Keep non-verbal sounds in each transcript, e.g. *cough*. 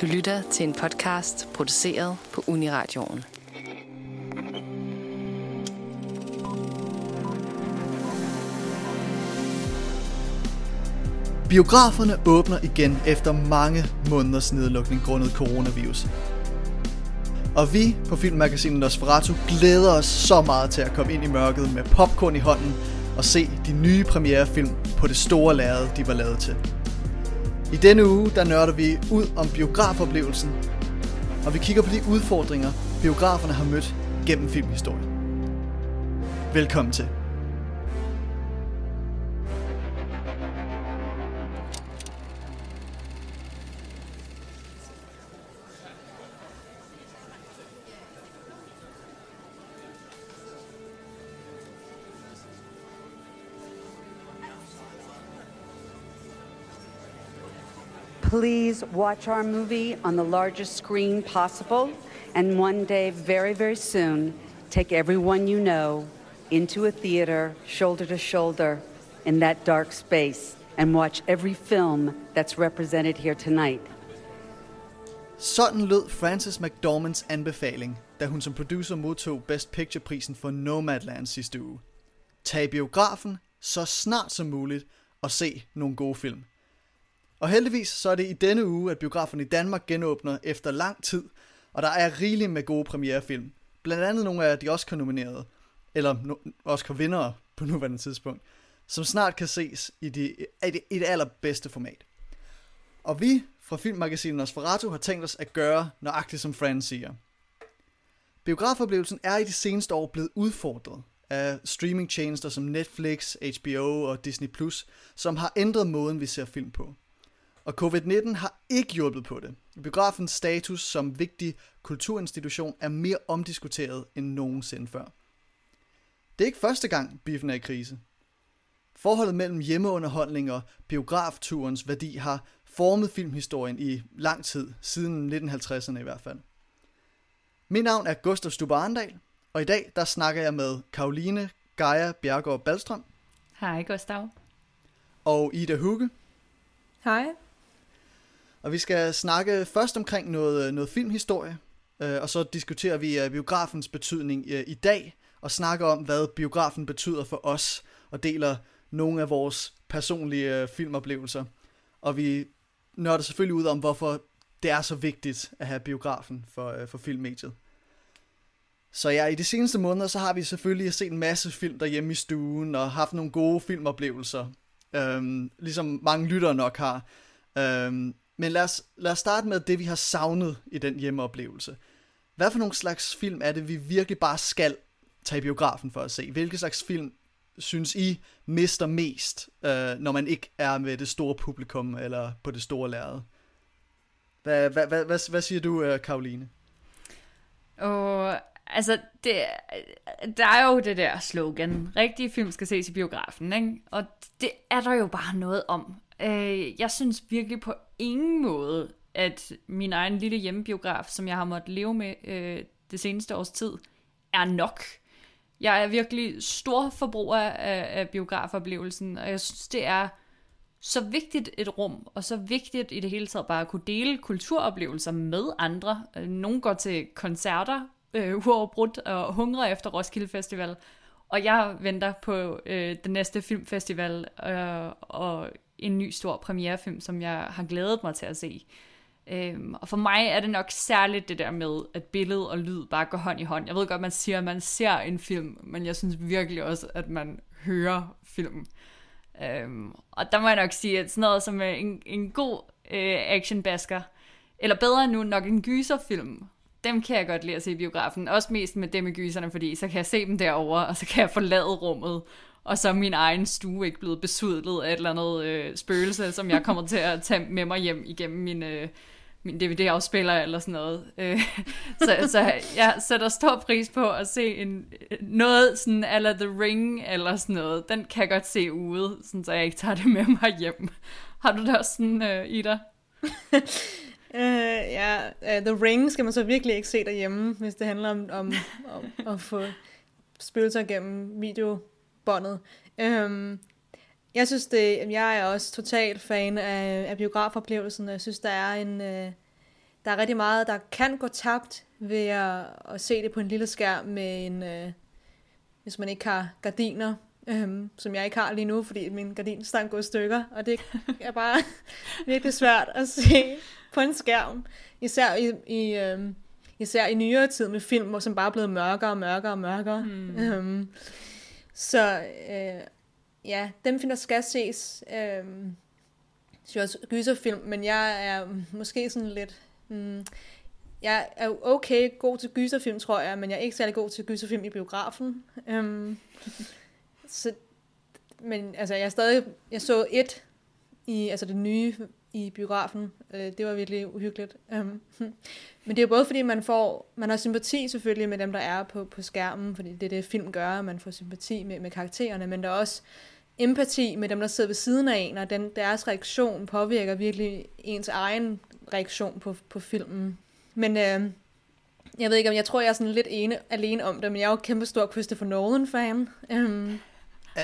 Du lytter til en podcast produceret på Uniradioen. Biograferne åbner igen efter mange måneders nedlukning grundet coronavirus. Og vi på filmmagasinet Nosferatu glæder os så meget til at komme ind i mørket med popcorn i hånden og se de nye premierefilm på det store lærred, de var lavet til. I denne uge, der nørder vi ud om biografoplevelsen, og vi kigger på de udfordringer, biograferne har mødt gennem filmhistorien. Velkommen til. Please watch our movie on the largest screen possible. And one day, very, very soon, take everyone you know into a theater, shoulder to shoulder, in that dark space, and watch every film that's represented here tonight. Sådan lød Frances McDormands anbefaling, da hun som producer modtog Best Picture-prisen for Nomadland sidste uge. Tag biografen så snart som muligt og se nogle gode film. Og heldigvis så er det i denne uge, at biograferne i Danmark genåbner efter lang tid, og der er rigeligt med gode premierefilm. Blandt andet nogle af de Oscar-nominerede, eller Oscar-vindere på nuværende tidspunkt, som snart kan ses i, de, i, det, i det allerbedste format. Og vi fra filmmagasinet Nosferatu har tænkt os at gøre nøjagtigt som Fran siger. Biografoplevelsen er i de seneste år blevet udfordret af streamingtjenester som Netflix, HBO og Disney+, som har ændret måden, vi ser film på. Og covid-19 har ikke hjulpet på det. Biografens status som vigtig kulturinstitution er mere omdiskuteret end nogensinde før. Det er ikke første gang, biffen er i krise. Forholdet mellem hjemmeunderholdning og biografturens værdi har formet filmhistorien i lang tid, siden 1950'erne i hvert fald. Mit navn er Gustav Stubbe Arndal, og i dag der snakker jeg med Karoline Geia Bjergård Balstrøm Hej Gustav. og Ida Hugge. Hej. Og vi skal snakke først omkring noget, noget filmhistorie, øh, og så diskuterer vi øh, biografens betydning øh, i dag, og snakker om, hvad biografen betyder for os, og deler nogle af vores personlige øh, filmoplevelser. Og vi nørder selvfølgelig ud om, hvorfor det er så vigtigt at have biografen for, øh, for filmmediet. Så ja, i de seneste måneder, så har vi selvfølgelig set en masse film derhjemme i stuen, og haft nogle gode filmoplevelser, øhm, ligesom mange lyttere nok har. Øhm, men lad os, lad os starte med det, vi har savnet i den hjemmeoplevelse. Hvad for nogle slags film er det, vi virkelig bare skal tage i biografen for at se? Hvilke slags film synes I mister mest, øh, når man ikke er med det store publikum eller på det store lærred? Hvad, hvad, hvad, hvad, hvad siger du, øh, Karoline? Og altså, det, der er jo det der slogan, rigtige film skal ses i biografen, ikke? Og det er der jo bare noget om. Øh, jeg synes virkelig på ingen måde, at min egen lille hjemmebiograf, som jeg har måttet leve med øh, det seneste års tid, er nok. Jeg er virkelig stor forbruger af, af biografoplevelsen, og jeg synes, det er så vigtigt et rum, og så vigtigt i det hele taget bare at kunne dele kulturoplevelser med andre. Øh, Nogle går til koncerter øh, uafbrudt og hungrer efter Roskilde Festival, og jeg venter på øh, den næste filmfestival øh, og en ny stor premierefilm, som jeg har glædet mig til at se. Øhm, og for mig er det nok særligt det der med, at billede og lyd bare går hånd i hånd. Jeg ved godt, man siger, at man ser en film, men jeg synes virkelig også, at man hører filmen. Øhm, og der må jeg nok sige, at sådan noget som øh, en, en god øh, actionbasker, eller bedre nu nok en gyserfilm, dem kan jeg godt lide at se i biografen. Også mest med dem i gyserne, fordi så kan jeg se dem derovre, og så kan jeg forlade rummet. Og så er min egen stue ikke blevet besudlet af et eller andet øh, spøgelse, som jeg kommer til at tage med mig hjem igennem min, øh, min DVD-afspiller eller sådan noget. Øh, *laughs* så, så jeg sætter stor pris på at se en, noget sådan eller The Ring eller sådan noget. Den kan jeg godt se ude, sådan, så jeg ikke tager det med mig hjem. Har du det også sådan, øh, Ida? Uh, *laughs* ja, uh, The Ring skal man så virkelig ikke se derhjemme, hvis det handler om, om, om at få spøgelser gennem video videobåndet. Um, jeg synes det, jeg er også total fan af, af biografoplevelsen, og jeg synes der er en, uh, der er rigtig meget, der kan gå tabt ved at, at se det på en lille skærm med en, øh, hvis man ikke har gardiner, øhm, som jeg ikke har lige nu, fordi min gardinstang går i stykker, og det er bare *laughs* virkelig svært at se på en skærm, især i, i, øhm, især i nyere tid med film, hvor som bare er blevet mørkere og mørkere og mørkere. Mm. Øhm, så øh, ja, dem finder skal ses, øh, synes også gyserfilm, men jeg er måske sådan lidt... Mm, jeg er okay god til gyserfilm, tror jeg, men jeg er ikke særlig god til gyserfilm i biografen. Øhm, så, men altså, jeg stadig, jeg så et i, altså det nye i biografen. Øh, det var virkelig uhyggeligt. Øhm, *laughs* men det er både fordi, man får, man har sympati selvfølgelig med dem, der er på, på skærmen, fordi det er det, film gør, man får sympati med, med karaktererne, men der er også empati med dem, der sidder ved siden af en, og den, deres reaktion påvirker virkelig ens egen reaktion på, på filmen. Men øh, jeg ved ikke, om jeg tror, jeg er sådan lidt ene, alene om det, men jeg er jo kæmpe stor Christopher Nolan-fan. Um,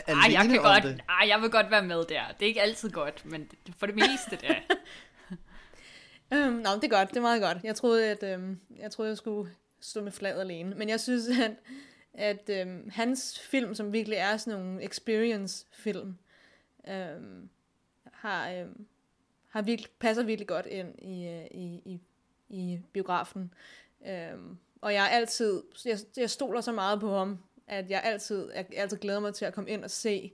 ej, jeg kan godt, det? ej, jeg vil godt være med der. Det er ikke altid godt, men for det meste der. um, *laughs* nå, det er godt, det er meget godt. Jeg troede, at um, jeg troede, jeg skulle stå med flaget alene. Men jeg synes, *laughs* at, at um, hans film, som virkelig er sådan nogle experience-film, um, har, um, har virkelig, passer virkelig godt ind i, uh, i, i i biografen. Øhm, og jeg er altid, jeg, jeg stoler så meget på ham, at jeg altid, jeg altid glæder mig til at komme ind og se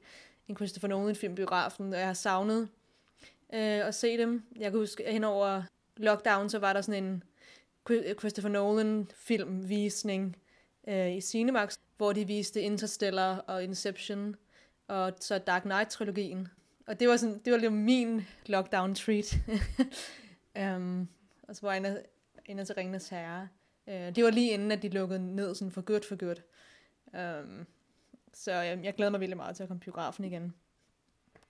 en Christopher Nolan film biografen, og jeg har savnet øh, at se dem. Jeg kan huske, at hen over lockdown, så var der sådan en Christopher Nolan filmvisning øh, i Cinemax, hvor de viste Interstellar og Inception, og så Dark Knight-trilogien. Og det var, sådan, det var lidt min lockdown treat. um, *laughs* og så var jeg inde til Ringenes Herre. Uh, det var lige inden, at de lukkede ned sådan for godt for godt. Um, så jeg, jeg glæder mig virkelig meget til at komme i biografen igen.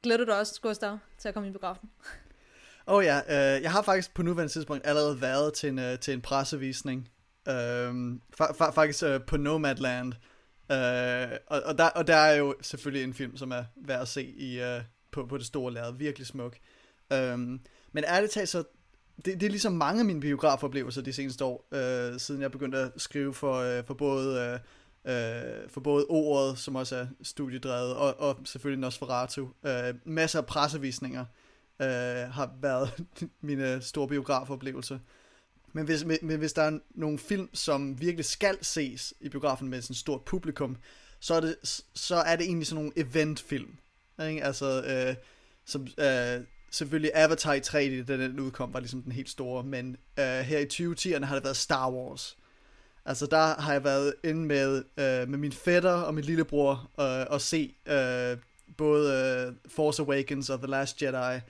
Glæder du dig også, Gustav, til at komme i biografen? Åh oh ja, øh, jeg har faktisk på nuværende tidspunkt allerede været til en, øh, til en pressevisning. Øh, fa- fa- faktisk øh, på Nomadland. Øh, og, og, der, og der er jo selvfølgelig en film, som er værd at se i, øh, på, på det store lærred. Virkelig smuk. Øh, men ærligt talt, så det, det er ligesom mange af mine biografoplevelser de seneste år, øh, siden jeg begyndte at skrive for, øh, for både... Øh, øh, for både ordet, som også er studiedrevet, og, og selvfølgelig Nosferatu. Øh, masser af pressevisninger øh, har været *laughs* mine store biografoplevelser. Men hvis, men hvis der er nogle film, som virkelig skal ses i biografen med sådan et stort publikum, så er det, så er det egentlig sådan nogle eventfilm. Ikke? Altså, øh, som, øh, selvfølgelig Avatar i 3D, da den udkom, var ligesom den helt store, men øh, her i 2010'erne har det været Star Wars. Altså der har jeg været inde med, øh, med min fætter og min lillebror øh, og se øh, både øh, Force Awakens og The Last Jedi.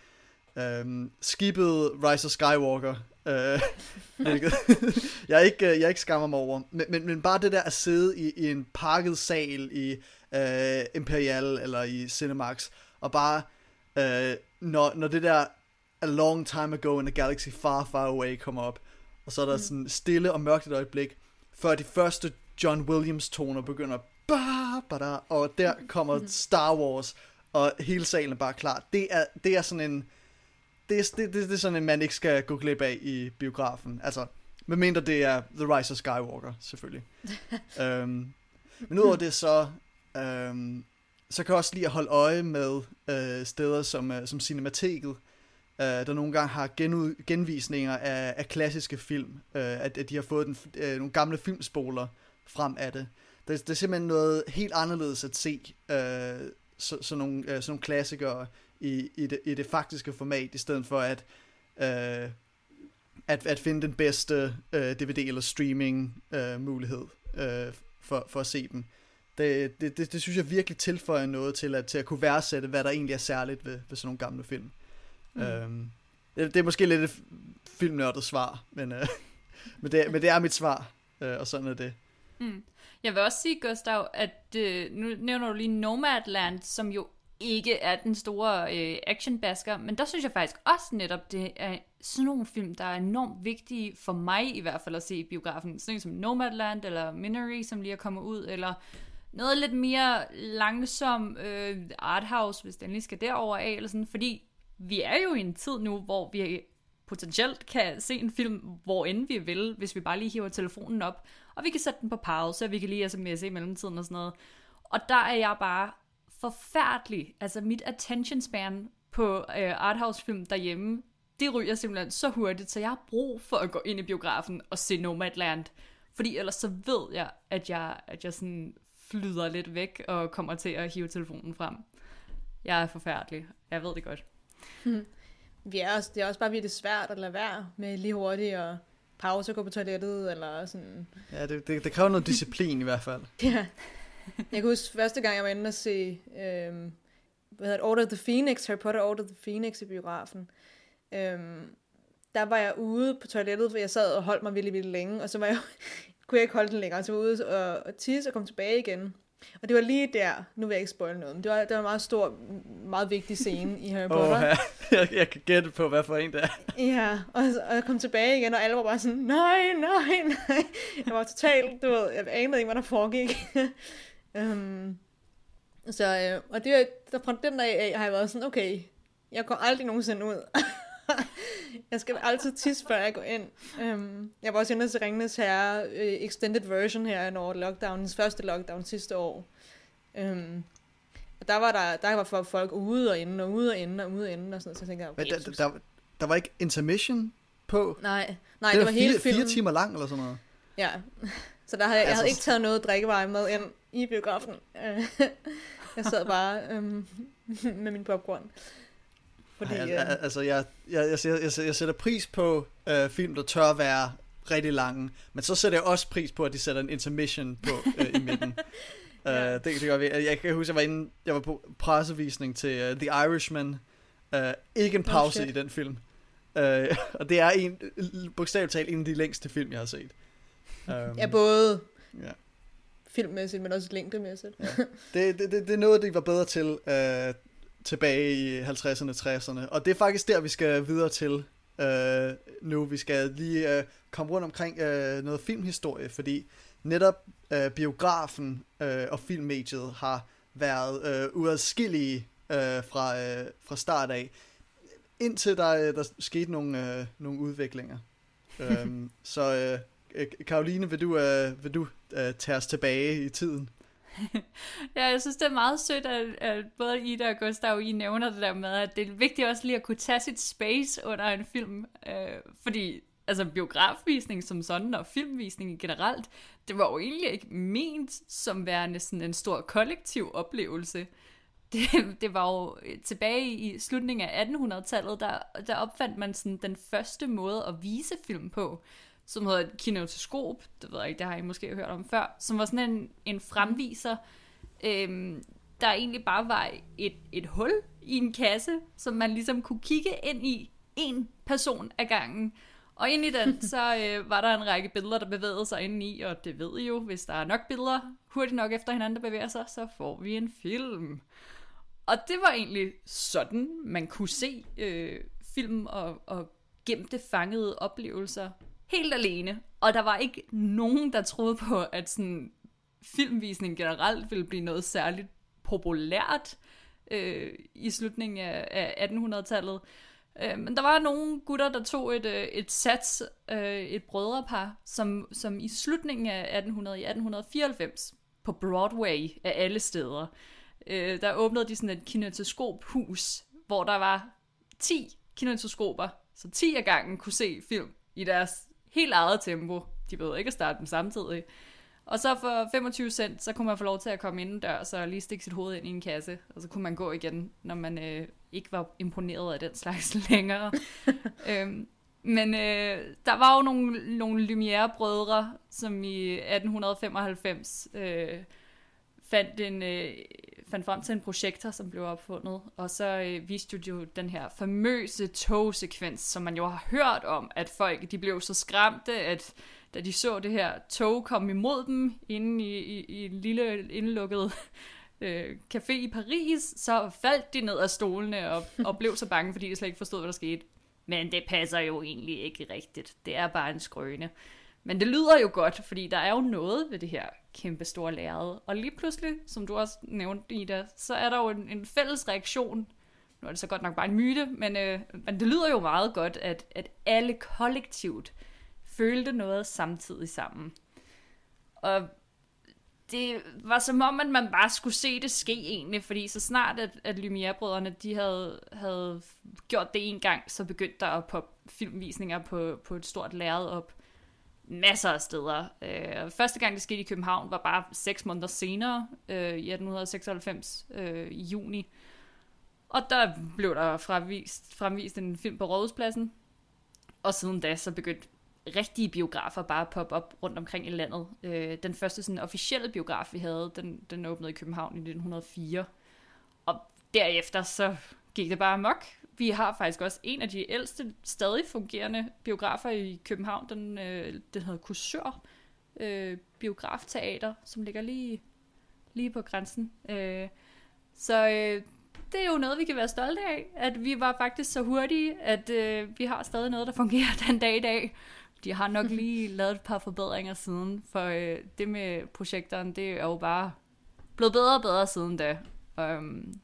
Øh, skibet Rise of Skywalker. Øh, *laughs* hvilket *laughs* jeg, ikke, jeg ikke skammer mig over. Men, men, men bare det der at sidde i, i en pakket sal i øh, Imperial eller i Cinemax og bare øh, når, når det der A Long Time Ago in a Galaxy Far Far Away kommer op, og så er der mm. sådan stille og mørkt et øjeblik, før de første John Williams toner begynder ba, ba, da, og der kommer mm. Star Wars, og hele salen er bare klar. Det er, det er sådan en, det er, det, det, det er sådan en, man ikke skal gå glip af i biografen. Altså, medmindre det er The Rise of Skywalker, selvfølgelig. um, *laughs* men udover det så, um, så kan jeg også lide at holde øje med øh, steder som, øh, som Cinemateket, øh, der nogle gange har genud, genvisninger af, af klassiske film, øh, at, at de har fået den, øh, nogle gamle filmspoler frem af det. Det, det er simpelthen noget helt anderledes at se øh, så, sådan, nogle, øh, sådan nogle klassikere i, i, det, i det faktiske format, i stedet for at, øh, at, at finde den bedste øh, DVD eller streaming øh, mulighed øh, for, for at se dem. Det, det, det, det synes jeg virkelig tilføjer noget til at, til at kunne værdsætte, hvad der egentlig er særligt ved, ved sådan nogle gamle film. Mm. Øhm, det, er måske lidt et filmnørdet svar, men, øh, *laughs* men, det, men det er mit svar, øh, og sådan er det. Mm. Jeg vil også sige, Gustav, at øh, nu nævner du lige Nomadland, som jo ikke er den store øh, actionbasker, men der synes jeg faktisk også netop, det er sådan nogle film, der er enormt vigtige for mig i hvert fald at se i biografen. Sådan som Nomadland eller Minery, som lige er kommet ud, eller noget lidt mere langsom øh, arthouse, hvis den lige skal derover af, eller sådan, fordi vi er jo i en tid nu, hvor vi potentielt kan se en film, hvor end vi vil, hvis vi bare lige hiver telefonen op, og vi kan sætte den på pause, og vi kan lige sms'e i mellemtiden og sådan noget. Og der er jeg bare forfærdelig. Altså mit attention span på øh, arthouse-film derhjemme, det ryger simpelthen så hurtigt, så jeg har brug for at gå ind i biografen og se Nomadland. Fordi ellers så ved jeg, at jeg, at jeg sådan flyder lidt væk og kommer til at hive telefonen frem. Jeg er forfærdelig. Jeg ved det godt. *laughs* Vi er også, det er også bare virkelig svært at lade være med lige hurtigt at pause og gå på toilettet, eller sådan. Ja, det, det, det kræver noget disciplin i hvert fald. *laughs* Ja. Jeg kan huske første gang, jeg var inde og se øhm, hvad hedder det, Order of the Phoenix, Harry Potter Order of the Phoenix i biografen. Øhm, der var jeg ude på toilettet, for jeg sad og holdt mig virkelig, virkelig længe, og så var jeg, *laughs* kunne jeg ikke holde den længere, så jeg var ude og, og tisse og kom tilbage igen. Og det var lige der, nu vil jeg ikke spoil noget, men det var, det var en meget stor, meget vigtig scene i Harry Potter. Åh, ja. jeg, jeg kan gætte på, hvad for en det er. Ja, og, og jeg kom tilbage igen, og alle var bare sådan, nej, nej, nej. Jeg var totalt, du ved, jeg anede ikke, hvad der foregik. um, *laughs* så, øh, og det, der, fra den dag af har jeg været sådan, okay, jeg går aldrig nogensinde ud. *laughs* jeg skal altid tisse, før jeg går ind. Um, jeg var også inde til Ringnes Herre uh, extended version her, når lockdownens første lockdown sidste år. Um, og der var der, der var folk ude og inde, og ude og inde, og ude og inde, og sådan noget, så jeg tænkte, okay, Men der, der, der var ikke intermission på? Nej, nej det, det var fire, hele filmen. fire timer lang eller sådan noget? Ja, *laughs* så der havde, jeg Altså- havde ikke taget noget drikkevarer med ind i biografen. Øh, *laughs* jeg sad bare øhm, med min popcorn. Fordi, Ej, øh, al- al- altså, jeg, jeg, jeg, jeg, jeg, sætter pris på øh, film, der tør være rigtig lange, men så sætter jeg også pris på, at de sætter en intermission på øh, i midten. *laughs* Ja. uh, det, det gør vi. Jeg kan huske, jeg var, inde, jeg var på pressevisning til uh, The Irishman. Uh, ikke en Oh, pause shit. i den film. Uh, *laughs* og det er en, bogstaveligt talt en af de længste film, jeg har set. Um, *laughs* ja, både ja. filmmæssigt, men også længdemæssigt. Ja. Det, det, det, det er noget, de var bedre til øh, tilbage i 50'erne, 60'erne. Og det er faktisk der, vi skal videre til øh, nu. Vi skal lige øh, komme rundt omkring øh, noget filmhistorie, fordi netop øh, biografen øh, og filmmediet har været øh, uadskillige øh, fra, øh, fra start af, indtil der, øh, der skete nogle, øh, nogle udviklinger. *laughs* øhm, så øh, øh, Karoline, vil du, øh, vil du øh, tage os tilbage i tiden? *laughs* Ja, jeg synes, det er meget sødt, at, at både Ida og Gustav, I nævner det der med, at det er vigtigt også lige at kunne tage sit space under en film. Øh, fordi altså biografvisning som sådan, og filmvisning generelt, det var jo egentlig ikke ment som værende sådan en stor kollektiv oplevelse. *laughs* Det, det var jo tilbage i slutningen af 1800-tallet, der, der opfandt man sådan den første måde at vise film på, som hedder et kinetoskop, det ved jeg ikke, det har I måske hørt om før, som var sådan en, en fremviser, øhm, der egentlig bare var et, et hul i en kasse, som man ligesom kunne kigge ind i en person ad gangen. Og ind i den, *laughs* så øh, var der en række billeder, der bevægede sig inde i, og det ved I jo, hvis der er nok billeder hurtigt nok efter hinanden, der bevæger sig, så får vi en film. Og det var egentlig sådan, man kunne se øh, film og, og gemte fangede oplevelser helt alene. Og der var ikke nogen, der troede på, at sådan filmvisning generelt ville blive noget særligt populært øh, i slutningen af, af 1800-tallet. Øh, men der var nogle gutter, der tog et, øh, et sats, øh, et brødrepar, som, som i slutningen af 1800, i 1894, på Broadway af alle steder, øh, der åbnede de sådan et kinetoskophus, hvor der var 10 kinetoskoper, så 10 af gangen kunne se film i deres helt eget tempo. De behøvede ikke at starte dem samtidig. Og så for 25 cent, så kunne man få lov til at komme indendør, så lige stikke sit hoved ind i en kasse, og så kunne man gå igen, når man øh, ikke var imponeret af den *laughs* slags længere. øhm, men øh, der var jo nogle, nogle Lumière-brødre, som i 1895 øh, fandt, en, øh, fandt frem til en projektor, som blev opfundet, og så øh, viste jo de den her famøse togsekvens, som man jo har hørt om, at folk de blev så skræmte, at da de så det her tog komme imod dem inde i, i, i en lille indlukket *laughs* øh, café i Paris, så faldt de ned af stolene og, *laughs* og blev så bange, fordi de slet ikke forstod, hvad der skete. Men det passer jo egentlig ikke rigtigt. Det er bare en skrøne. Men det lyder jo godt, fordi der er jo noget ved det her kæmpe store lærred. Og lige pludselig, som du også nævnte, Ida, så er der jo en, en fælles reaktion nu er det så godt nok bare en myte, men, øh, men det lyder jo meget godt, at, at alle kollektivt følte noget samtidig sammen. Og det var som om, at man bare skulle se det ske egentlig, fordi så snart, at, at Lumière-brødrene, de havde, havde gjort det en gang, så begyndte der at poppe filmvisninger på, på et stort lærred op masser af steder. Øh, første gang det skete i København var bare seks måneder senere, øh, i 1896 øh, i juni. Og der blev der fremvist, fremvist en film på Rådhuspladsen. Og siden da så begyndte rigtige biografer bare at poppe op rundt omkring i landet. Øh, den første sådan officielle biograf, vi havde, den, den åbnede i København i 1904. Og derefter så gik det bare amok. Vi har faktisk også en af de ældste, stadig fungerende biografer i København. Den, øh, den hedder Kursør øh, Biografteater, som ligger lige, lige på grænsen. Øh, så øh, det er jo noget, vi kan være stolte af, at vi var faktisk så hurtige, at øh, vi har stadig noget, der fungerer *laughs* den dag i dag. De har nok *laughs* lige lavet et par forbedringer siden, for øh, det med projektoren, det er jo bare blevet bedre og bedre siden da. Um,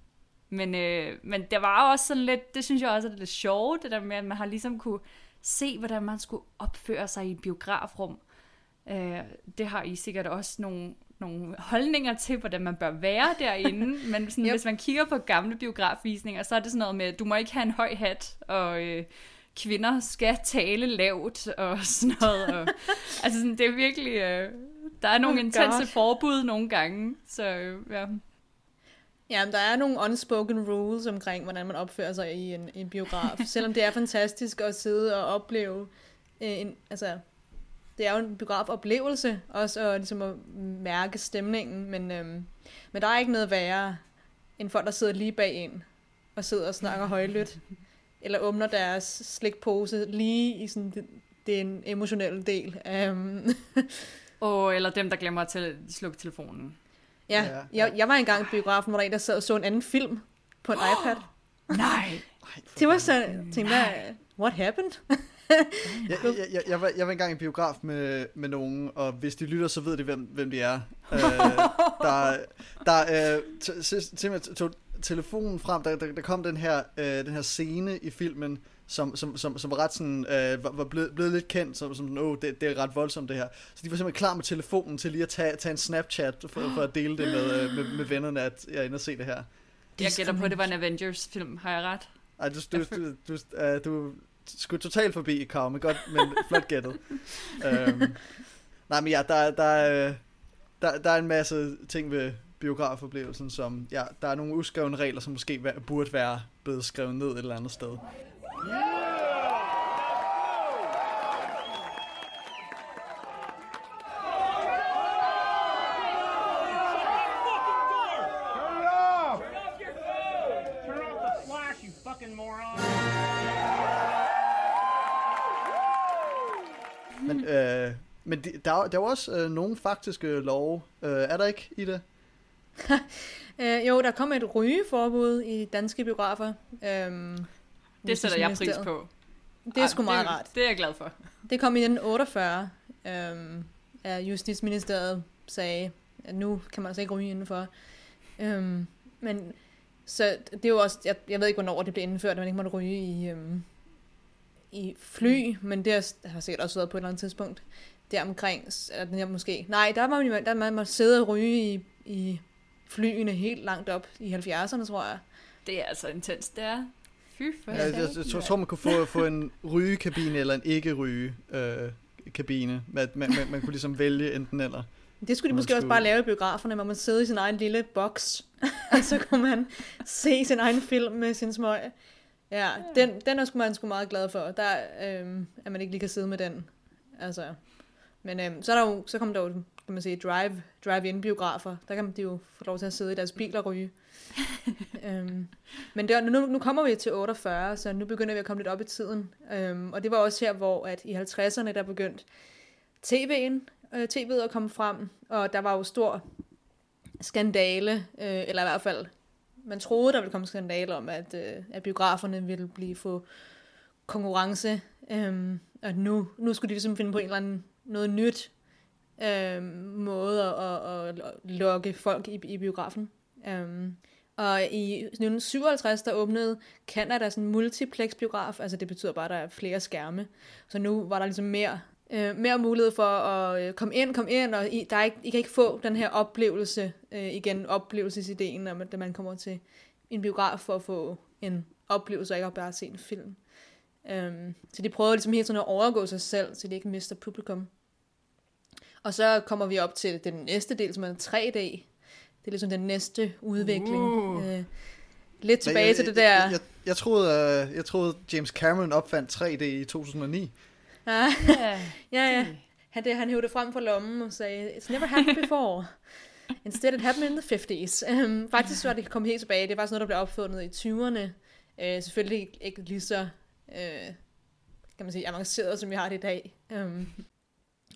men, øh, men det var også sådan lidt, det synes jeg også er lidt sjovt, det der med, at man har ligesom kunne se, hvordan man skulle opføre sig i et biografrum. Øh, det har I sikkert også nogle, nogle holdninger til, hvordan man bør være derinde. *laughs* Men sådan, yep. hvis man kigger på gamle biografvisninger, så er det sådan noget med, at du må ikke have en høj hat, og øh, kvinder skal tale lavt, og *laughs* sådan noget. Og, altså sådan, det er virkelig... Øh, der er nogle oh intense God. forbud nogle gange, så øh, ja. Ja, der er nogle unspoken rules omkring, hvordan man opfører sig i en, en biograf. *laughs* Selvom det er fantastisk at sidde og opleve øh, en, altså, det er jo en biografoplevelse, også at, ligesom at mærke stemningen, men, øhm, men der er ikke noget værre, end folk, der sidder lige bag en, og sidder og snakker *laughs* højlydt, eller åbner deres slikpose lige i sådan, det, det er en emotionel del. Um. og, eller dem, der glemmer at slukke telefonen. Ja, ja, ja. Jeg, jeg var engang i biografen, hvor der en, der sad og så en anden film på en oh, iPad. Nej. *laughs* Det var så, tænkte jeg, what happened? jeg, jeg, jeg, jeg, var, jeg var engang i biograf med, med nogen, og hvis de lytter, så ved de, hvem, hvem de er. uh, *laughs* der der uh, simpelthen tog telefonen frem, der, der, der kom den her, uh, den her scene i filmen, som, som, som, som var ret sådan, uh, var, var blevet, blevet lidt kendt, som, som oh, det, det er ret voldsomt det her. Så de var simpelthen klar med telefonen til lige at tage, tage en Snapchat for, for at dele det med, uh, med, med vennerne, at jeg er inde og se det her. Jeg gætter på, at det var en Avengers-film. Har jeg ret? Ej, du, du, du, du, uh, du skulle totalt forbi Karo, men godt, men flot gættet. um, *laughs* nej, men ja, der, der, der, der er en masse ting ved biografoplevelsen, som, ja, der er nogle uskrevne regler, som måske burde være blevet skrevet ned et eller andet sted. Men de, der, der er jo også øh, nogle faktiske love. Øh, er der ikke i det? *laughs* øh, jo, der kom et rygeforbud i danske biografer. Øhm, det sætter jeg pris på. Det er sgu meget det, rart. Det er jeg glad for. Det kom i 1948, øhm, at Justitsministeriet sagde, at nu kan man altså ikke ryge indenfor. Øhm, men så det er jo også, jeg, jeg ved ikke, hvornår det blev indført, at man ikke måtte ryge i, øhm, i fly, men det har sikkert også været på et eller andet tidspunkt deromkring, eller den her måske, nej, der var man, der man må sidde og ryge i, i flyene helt langt op i 70'erne, tror jeg. Det er altså intens, det er. Fy for ja, jeg, jeg, jeg, tror, tror, man kunne få, få en rygekabine eller en ikke-ryge øh, kabine. Man, man, man, man kunne ligesom vælge enten eller. Det skulle de måske skulle... også bare lave i biograferne, hvor man sidder i sin egen lille boks, *laughs* og så kunne man se sin egen film med sin smøg. Ja, den, den er sgu man sgu meget glad for. Der, øh, at man ikke lige kan sidde med den. Altså, men øhm, så, er der jo, så kommer der jo, kan man sige, drive, drive-in biografer. Der kan de jo få lov til at sidde i deres bil og ryge. *laughs* øhm, men det, nu, nu kommer vi til 48, så nu begynder vi at komme lidt op i tiden. Øhm, og det var også her, hvor at i 50'erne, der begyndte TV'en, øh, TV'et at komme frem, og der var jo stor skandale, øh, eller i hvert fald, man troede, der ville komme skandale om, at, øh, at biograferne ville blive få konkurrence, øh, og nu, nu skulle de ligesom finde på en eller anden noget nyt øh, måde at, at, at lokke folk i, i biografen. Um, Og i 1957, der åbnede Canada sådan en multiplex-biograf, altså det betyder bare, at der er flere skærme. Så nu var der ligesom mere, øh, mere mulighed for at øh, komme ind, komme ind, og I, der er ikke, I kan ikke få den her oplevelse, øh, igen oplevelsesideen, når man, man kommer til en biograf for at få en oplevelse, og ikke bare se en film. Um, så de prøver ligesom helt sådan at overgå sig selv, så de ikke mister publikum. Og så kommer vi op til den næste del, som er 3D. Det er ligesom den næste udvikling. Uh. Uh, lidt tilbage jeg, til det der... Jeg, jeg, jeg, troede, uh, jeg troede, James Cameron opfandt 3D i 2009. *laughs* Ja, ja, ja. Han, det, han hævde det frem for lommen og sagde, it's never happened *laughs* before. Instead it happened in the 50s. Um, øhm, faktisk var det kommet helt tilbage. Det var sådan noget, der blev opfundet i 20'erne. Uh, selvfølgelig ikke, ikke lige så uh, kan man sige, avanceret, som vi har det i dag. Um,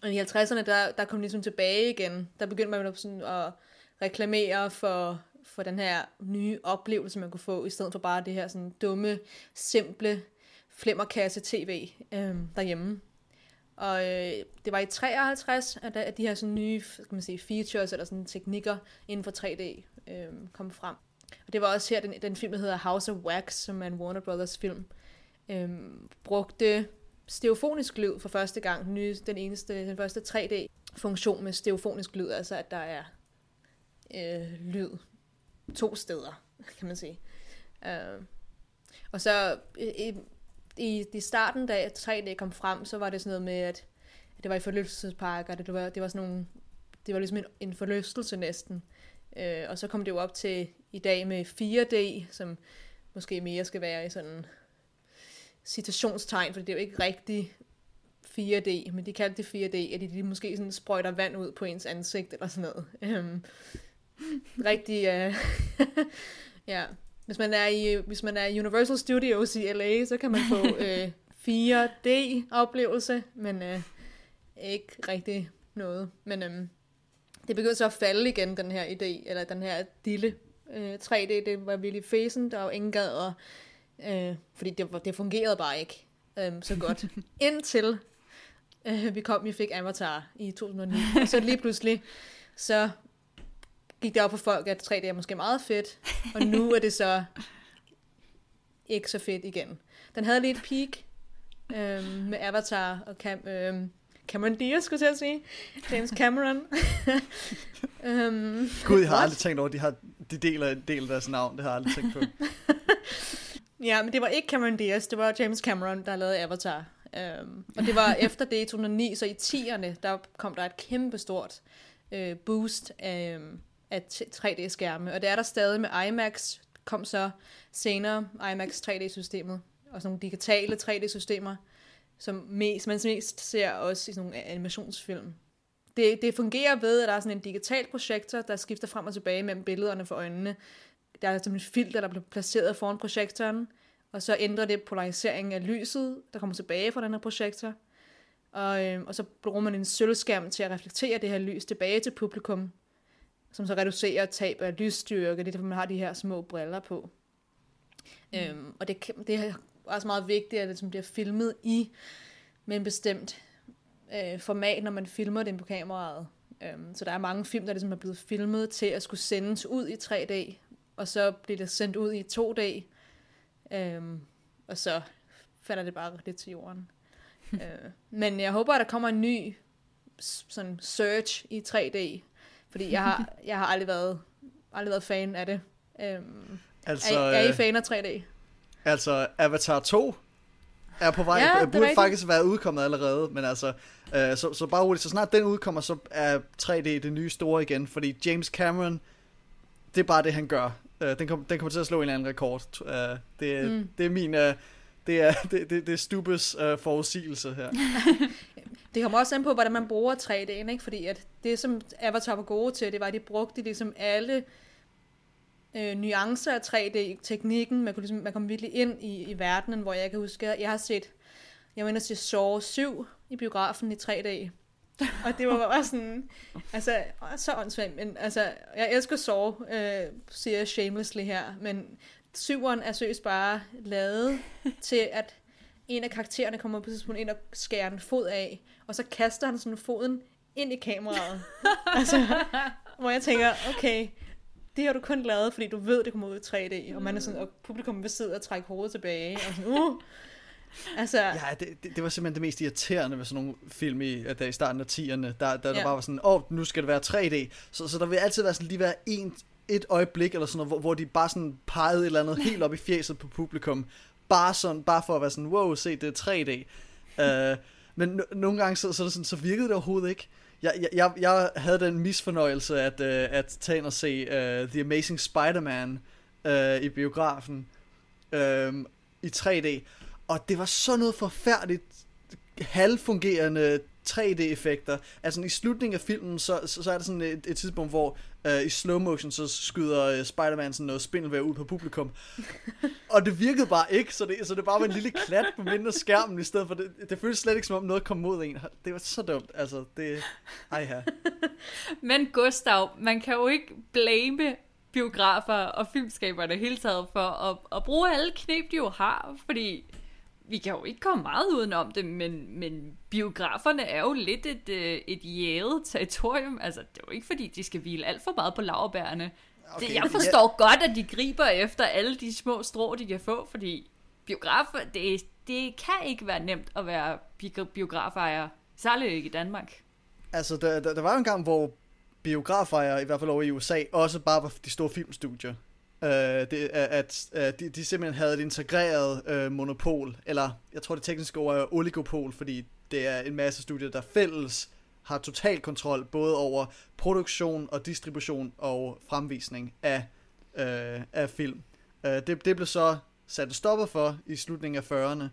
og i 50'erne, der, der kom ligesom tilbage igen. Der begyndte man sådan at reklamere for, for den her nye oplevelse, man kunne få, i stedet for bare det her sådan dumme, simple flimmerkasse tv øh, derhjemme. Og øh, det var i 53, at, at de her sådan nye skal man sige, features eller sådan teknikker inden for 3D øh, kom frem. Og det var også her, den, den film, der hedder House of Wax, som er en Warner Brothers film, øh, brugte stereofonisk lyd for første gang. Den, nye, den eneste, den første 3D-funktion med stereofonisk lyd, altså at der er øh, lyd to steder, *laughs* kan man sige. Øh, og så i, i, i starten, da 3D kom frem, så var det sådan noget med, at det var i forlystelsesparker, det var, det var sådan nogle, det var ligesom en, en forlystelse næsten. Øh, og så kom det jo op til i dag med 4D, som måske mere skal være i sådan citationstegn, for det er jo ikke rigtig 4D, men de kaldte det 4D, at de, de måske sådan sprøjter vand ud på ens ansigt eller sådan noget. Um, rigtig, uh, *laughs* ja. Hvis man, er i, hvis man er i Universal Studios i LA, så kan man få *laughs* uh, 4D-oplevelse, men uh, ikke rigtig noget. Men um, det begyndte så at falde igen, den her idé, eller den her lille uh, 3D, det var virkelig fæsen, der var ingen gad at Øh, fordi det, det fungerede bare ikke øh, så godt. *laughs* Indtil øh, vi kom, vi fik Avatar i 2009. Og så lige pludselig, så gik det op for folk, at 3D er måske meget fedt. Og nu er det så ikke så fedt igen. Den havde lidt peak øh, med Avatar og Cam, øh, Cameron Diaz, skulle jeg sige. James Cameron. um, *laughs* Gud, jeg har aldrig tænkt over, at de, har, de deler en del af deres navn. Det har jeg aldrig tænkt på. *laughs* Ja, men det var ikke Cameron Diaz, det var James Cameron, der lavede Avatar. Um, og det var *laughs* efter det i 2009, så i 10'erne, der kom der et kæmpe stort uh, boost af, af 3D-skærme. Og det er der stadig med IMAX, kom så senere IMAX 3D-systemet, og sådan nogle digitale 3D-systemer, som mest, man mest ser også i sådan nogle animationsfilm. Det, det fungerer ved, at der er sådan en digital projektor, der skifter frem og tilbage mellem billederne for øjnene, der er som et filter, der bliver placeret foran projektoren, og så ændrer det polariseringen af lyset, der kommer tilbage fra den her projektor. Og, øh, og så bruger man en sølvskærm til at reflektere det her lys tilbage til publikum, som så reducerer tab af lysstyrke. Det er derfor, man har de her små briller på. Mm. Øhm, og det, det er også meget vigtigt, at det som bliver filmet i med en bestemt øh, format, når man filmer det på kameraet. Øhm, så der er mange film, der ligesom er blevet filmet til at skulle sendes ud i 3D, og så bliver det sendt ud i to dage, øhm, og så falder det bare lidt til jorden. *laughs* øh, men jeg håber, at der kommer en ny sådan search i 3D, fordi jeg har, *laughs* jeg har aldrig været, aldrig været fan af det. Øhm, altså, er, er I øh, fan af 3D? Altså, Avatar 2 er på vej. Ja, burde rigtigt. faktisk være udkommet allerede, men altså, øh, så, så bare roligt, så snart den udkommer, så er 3D det nye store igen, fordi James Cameron, det er bare det, han gør. Uh, den, kom, den kommer til at slå en eller anden rekord. Uh, det, mm. det er min... Uh, det er, det, det, det er Stubes uh, forudsigelse her. *laughs* det kommer også an på, hvordan man bruger 3D'en, ikke? Fordi at det, som Avatar var gode til, det var, at de brugte ligesom alle øh, nuancer af 3D-teknikken. Man, kunne ligesom, man kom virkelig ind i, i verdenen, hvor jeg kan huske, at jeg har set, jeg og se Saw 7 i biografen i 3D. *laughs* og det var bare sådan, altså, så åndssvagt, men altså, jeg elsker Saw, øh, siger jeg shamelessly her, men syveren er seriøst bare lavet *laughs* til, at en af karaktererne kommer på tidspunkt ind og skærer en fod af, og så kaster han sådan foden ind i kameraet. *laughs* altså, hvor jeg tænker, okay, det har du kun lavet, fordi du ved, det kommer ud i 3D, og man er sådan, og publikum vil sidde og trække hovedet tilbage, og sådan, uh, Altså... Ja, det, det, det var simpelthen det mest irriterende ved sådan nogle film i, der i starten af 10'erne, der, der, der bare var sådan, åh, oh, nu skal det være 3D. Så, så der vil altid være sådan, lige være en, et øjeblik, eller sådan noget, hvor, hvor de bare sådan pegede et eller andet helt op i fjeset på publikum. Bare sådan, bare for at være sådan, wow, se, det er 3D. uh, øh, men no, nogle gange, så, så, sådan, så virkede det overhovedet ikke. Jeg, jeg, jeg havde den misfornøjelse at, uh, at tage ind og se uh, The Amazing Spider-Man uh, i biografen uh, i 3D. Og det var sådan noget forfærdeligt halvfungerende 3D-effekter. Altså i slutningen af filmen, så, så, så er der sådan et, et tidspunkt, hvor øh, i slow motion, så skyder øh, Spider-Man sådan noget spindelvær ud på publikum. og det virkede bare ikke, så det, så det bare var en lille klat på mindre skærmen, i stedet for det, det føltes slet ikke som om noget kom mod en. Det var så dumt, altså det, ej her. Men Gustav, man kan jo ikke blame biografer og filmskabere hele taget for at, at bruge alle knep, de jo har, fordi vi kan jo ikke komme meget udenom det, men, men biograferne er jo lidt et, øh, et jæget territorium. Altså, det er jo ikke fordi, de skal hvile alt for meget på lavbærene. Okay, det, jeg forstår ja. godt, at de griber efter alle de små strå, de kan få, fordi biografer, det, det kan ikke være nemt at være biografejer, særligt ikke i Danmark. Altså, der, der, der var jo en gang, hvor biografejere, i hvert fald over i USA, også bare var de store filmstudier. Øh, det, at at de, de simpelthen havde et integreret øh, monopol, eller jeg tror det tekniske ord er oligopol, fordi det er en masse studier, der fælles har total kontrol både over produktion og distribution og fremvisning af, øh, af film. Øh, det, det blev så sat stopper for i slutningen af 40'erne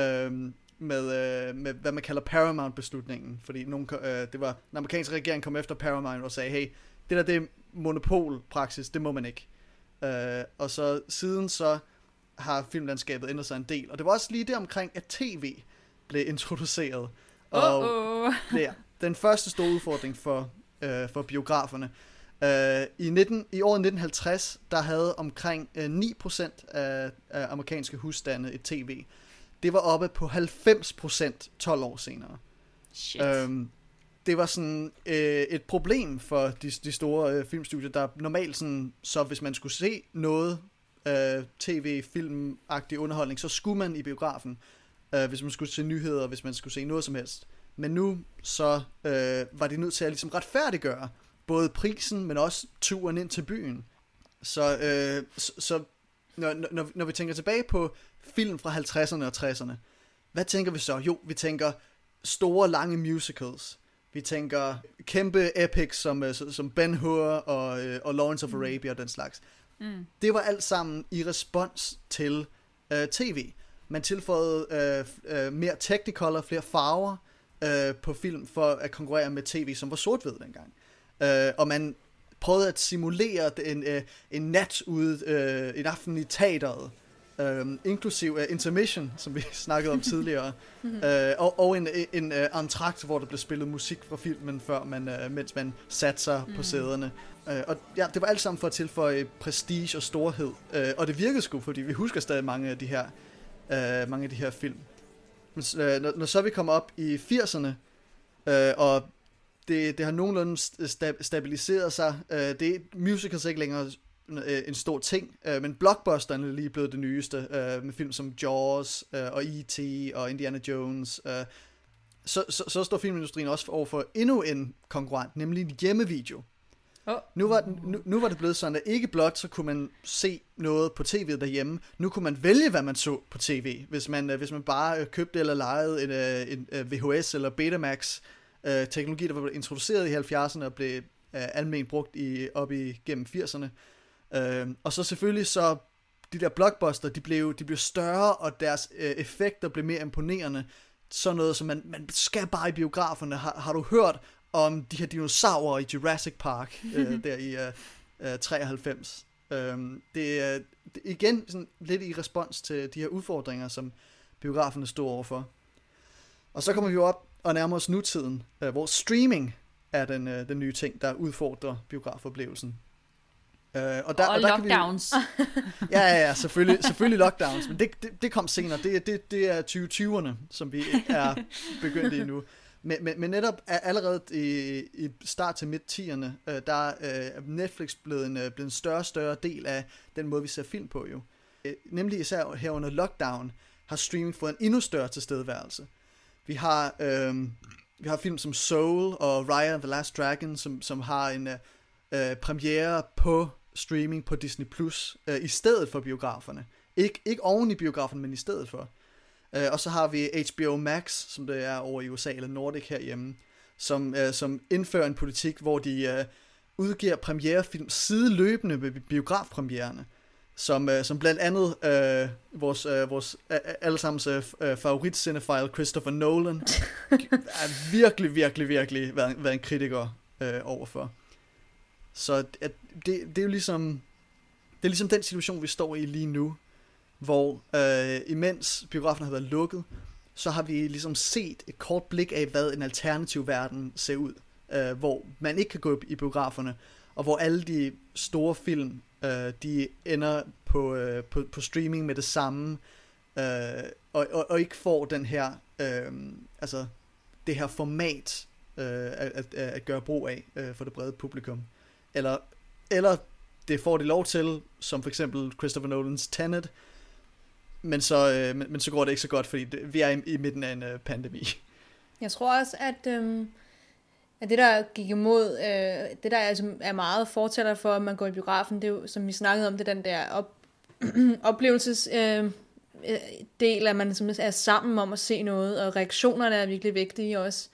øh, med, øh, med, hvad man kalder Paramount-beslutningen, fordi nogen, øh, det var, den amerikanske regering kom efter Paramount og sagde, hey, det der det er monopolpraksis, det må man ikke. Øh, og så siden så har filmlandskabet ændret sig en del. Og det var også lige der omkring, at tv blev introduceret. Og Uh-oh. det er den første store udfordring for, øh, for biograferne. Øh, i, 19, I året 1950, der havde omkring øh, 9% af, af amerikanske husstande et tv. Det var oppe på 90% 12 år senere. Shit. Øhm, det var sådan øh, et problem for de, de store øh, filmstudier, der normalt sådan, så hvis man skulle se noget øh, tv, filmagtig underholdning, så skulle man i biografen, øh, hvis man skulle se nyheder, hvis man skulle se noget som helst. Men nu så øh, var de nødt til at ligesom retfærdiggøre både prisen, men også turen ind til byen. Så, øh, så, så når, når, når vi tænker tilbage på film fra 50'erne og 60'erne, hvad tænker vi så? Jo, vi tænker store, lange musicals. Vi tænker kæmpe epics som, øh, som Ben Hur og, øh, og Lawrence of mm. Arabia og den slags. Mm. Det var alt sammen i respons til uh, tv. Man tilføjede uh, uh, mere technicolor, flere farver uh, på film for at konkurrere med tv, som var sort-hvid dengang. Uh, og man prøvede at simulere en, uh, en nat ude, uh, en aften i teateret, Um, inklusiv uh, intermission, som vi *laughs* snakkede om *laughs* tidligere, uh, og, og en, en uh, entrakt, hvor der blev spillet musik fra filmen, før man, uh, mens man satte sig mm. på sæderne. Uh, og ja, det var alt sammen for at tilføje prestige og storhed, uh, og det virkede sgu, fordi vi husker stadig mange af de her, uh, mange af de her film. Men, uh, når, når så vi kommer op i 80'erne, uh, og det, det har nogenlunde stabiliseret sig, uh, det er musicals ikke længere øh, en stor ting, øh, men blockbusteren er lige blevet det nyeste, øh, med film som Jaws øh, og E.T. og Indiana Jones. Øh, så, så, så står filmindustrien også over for endnu en konkurrent, nemlig en hjemmevideo. Oh. Nu, var, nu, nu var det blevet sådan, at ikke blot så kunne man se noget på tv derhjemme, nu kunne man vælge, hvad man så på tv. Hvis man, hvis man bare købte eller lejede en, en, en VHS eller Betamax, øh, teknologi, der var introduceret i 70'erne og blev øh, almindeligt brugt i, op igennem 80'erne, Øh, og så selvfølgelig så, de der blockbuster, de blev, de blev større, og deres øh, effekter blev mere imponerende. Sådan noget, som man, man skal bare i biograferne. Har, har du hørt om de her dinosaurer i Jurassic Park, øh, *laughs* der i øh, øh, 93? Øh, det er igen sådan lidt i respons til de her udfordringer, som biograferne står overfor. Og så kommer vi jo op og nærmer os nutiden, øh, hvor streaming er den, øh, den nye ting, der udfordrer biografoplevelsen. Øh, og, der, og, og der lockdowns. vi, *laughs* ja, ja, ja, selvfølgelig, selvfølgelig lockdowns, men det, det, det kom senere. Det, det, det er 2020'erne, som vi er begyndt i nu. Men, men, men netop allerede i, i start til midt-tierne, øh, der er øh, Netflix blevet en, øh, blevet en større og større del af den måde, vi ser film på jo. Øh, nemlig især her under lockdown har streaming fået en endnu større tilstedeværelse. Vi har, øh, vi har film som Soul og Raya and the Last Dragon, som, som har en øh, premiere på streaming på Disney Plus øh, i stedet for biograferne. Ik- ikke oven i biograferne, men i stedet for. Øh, og så har vi HBO Max, som det er over i USA eller Nordic herhjemme, som, øh, som indfører en politik, hvor de øh, udgiver premierefilm sideløbende med biografpremiererne. Som, øh, som blandt andet øh, vores, øh, vores øh, allesammens øh, øh favorit cinephile Christopher Nolan *laughs* er virkelig, virkelig, virkelig været, været en kritiker øh, overfor. Så at det, det er jo ligesom det er ligesom den situation, vi står i lige nu, hvor øh, imens biografen har været lukket, så har vi ligesom set et kort blik af, hvad en alternativ verden ser ud, øh, hvor man ikke kan gå i biograferne, og hvor alle de store film, øh, de ender på, øh, på, på streaming med det samme, øh, og, og, og ikke får den her, øh, altså det her format øh, at, at, at gøre brug af øh, for det brede publikum. Eller, eller det får de lov til, som for eksempel Christopher Nolans Tenet, men så, øh, men, men så går det ikke så godt, fordi det, vi er i, i midten af en øh, pandemi. Jeg tror også, at, øh, at det, der gik imod, øh, det der er, altså, er meget fortæller for, at man går i biografen, det er jo, som vi snakkede om, det den der op, *clears throat* oplevelses... Øh, øh, del, at man er sammen om at se noget, og reaktionerne er virkelig vigtige også.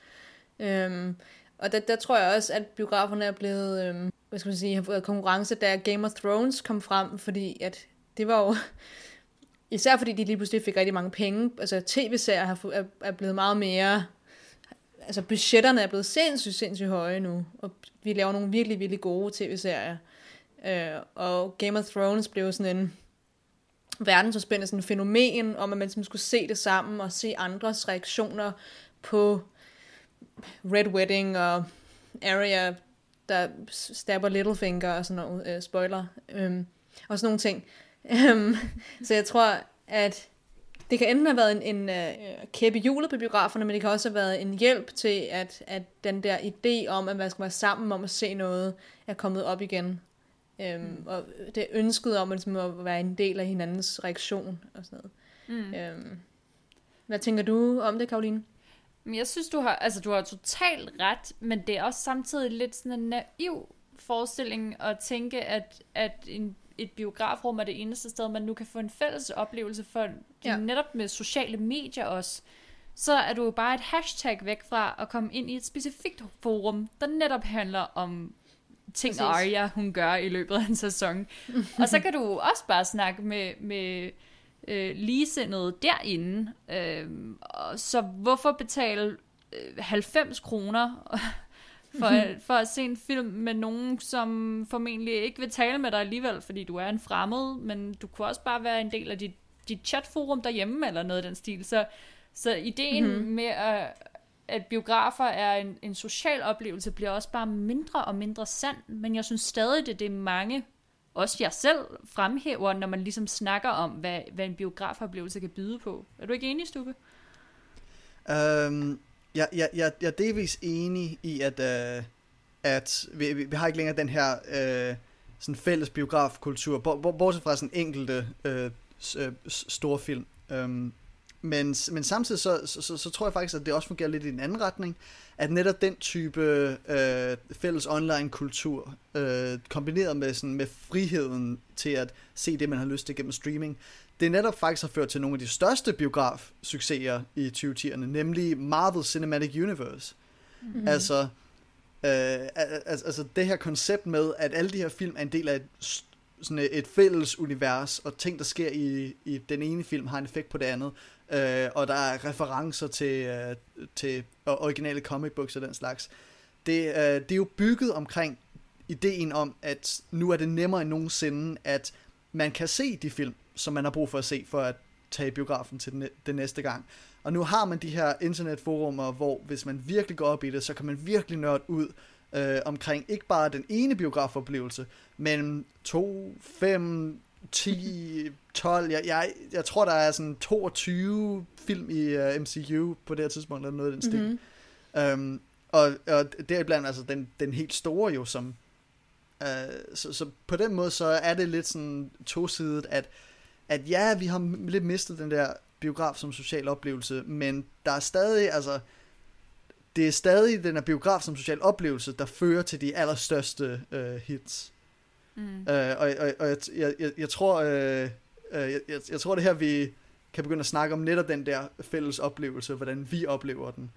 Øhm, og der, der tror jeg også, at biograferne er blevet, øhm, hvad skal man sige, har fået konkurrence, da Game of Thrones kom frem, fordi at det var jo, *laughs* især fordi de lige pludselig fik rigtig mange penge, altså tv-serier har, er, er blevet meget mere, altså budgetterne er blevet sindssygt, sindssygt høje nu, og vi laver nogle virkelig, virkelig gode tv-serier. Øh, og Game of Thrones blev sådan en verdensudspændende sådan en fænomen, om at man ligesom skulle se det sammen, og se andres reaktioner på Red Wedding og Area der stabber Littlefinger og sådan noget, uh, spoiler, um, og sådan nogle ting. Um, *laughs* så jeg tror, at det kan enten have været en, en uh, kæppe hjulet på biograferne, men det kan også have været en hjælp til, at, at den der idé om, at man skal være sammen om at se noget, er kommet op igen. Um, mm. Og det ønsket om at, at være en del af hinandens reaktion og sådan noget. Mm. Um, hvad tænker du om det, Karoline? Men jeg synes, du har, altså, du har totalt ret, men det er også samtidig lidt sådan en naiv forestilling at tænke, at, at en, et biografrum er det eneste sted, man nu kan få en fælles oplevelse for, ja. netop med sociale medier også, så er du jo bare et hashtag væk fra at komme ind i et specifikt forum, der netop handler om ting, Præcis. Arya hun gør i løbet af en sæson. *laughs* og så kan du også bare snakke med, med øh, ligesindede derinde. Øh, så hvorfor betale øh, 90 kroner *laughs* for, for at se en film med nogen, som formentlig ikke vil tale med dig alligevel, fordi du er en fremmed, men du kunne også bare være en del af dit, dit chatforum derhjemme, eller noget af den stil. Så, så ideen mm-hmm. med, at, at biografer er en, en social oplevelse, bliver også bare mindre og mindre sand, men jeg synes stadig, det, det er mange også jeg selv fremhæver, når man ligesom snakker om, hvad, hvad en biografoplevelse kan byde på. Er du ikke enig, Stube? Øhm, jeg, jeg, jeg, jeg er delvis enig i, at, øh, at vi, vi, vi har ikke længere den her øh, sådan fælles biografkultur, bortset fra sådan enkelte øh, øh store film. Um, men, men samtidig så, så, så, så tror jeg faktisk, at det også fungerer lidt i en anden retning, at netop den type øh, fælles online-kultur, øh, kombineret med, sådan, med friheden til at se det, man har lyst til gennem streaming, det netop faktisk har ført til nogle af de største biograf-succeser i 2010'erne, nemlig Marvel Cinematic Universe. Mm-hmm. Altså, øh, altså det her koncept med, at alle de her film er en del af et sådan et fælles univers, og ting, der sker i, i den ene film, har en effekt på det andet øh, og der er referencer til, øh, til originale comic books og den slags. Det, øh, det er jo bygget omkring ideen om, at nu er det nemmere end nogensinde, at man kan se de film, som man har brug for at se, for at tage biografen til den, den næste gang. Og nu har man de her internetforumer, hvor hvis man virkelig går op i det, så kan man virkelig nørde ud øh, omkring ikke bare den ene biografoplevelse, men to, fem, 10, 12, jeg, jeg, jeg tror, der er sådan 22 film i uh, øh, MCU på det her tidspunkt, eller noget af den stil. Mm-hmm. Um, og, og deriblandt altså den, den helt store jo, som... Uh, så, så på den måde, så er det lidt sådan tosidigt, at, at ja, vi har lidt mistet den der biograf som social oplevelse, men der er stadig, altså, det er stadig den her biograf som social oplevelse, der fører til de allerstørste uh, hits. Mm. Uh, og og, og jeg, jeg, jeg, jeg tror, uh, jeg, jeg, jeg tror det her, vi kan begynde at snakke om netop den der fælles oplevelse, hvordan vi oplever den.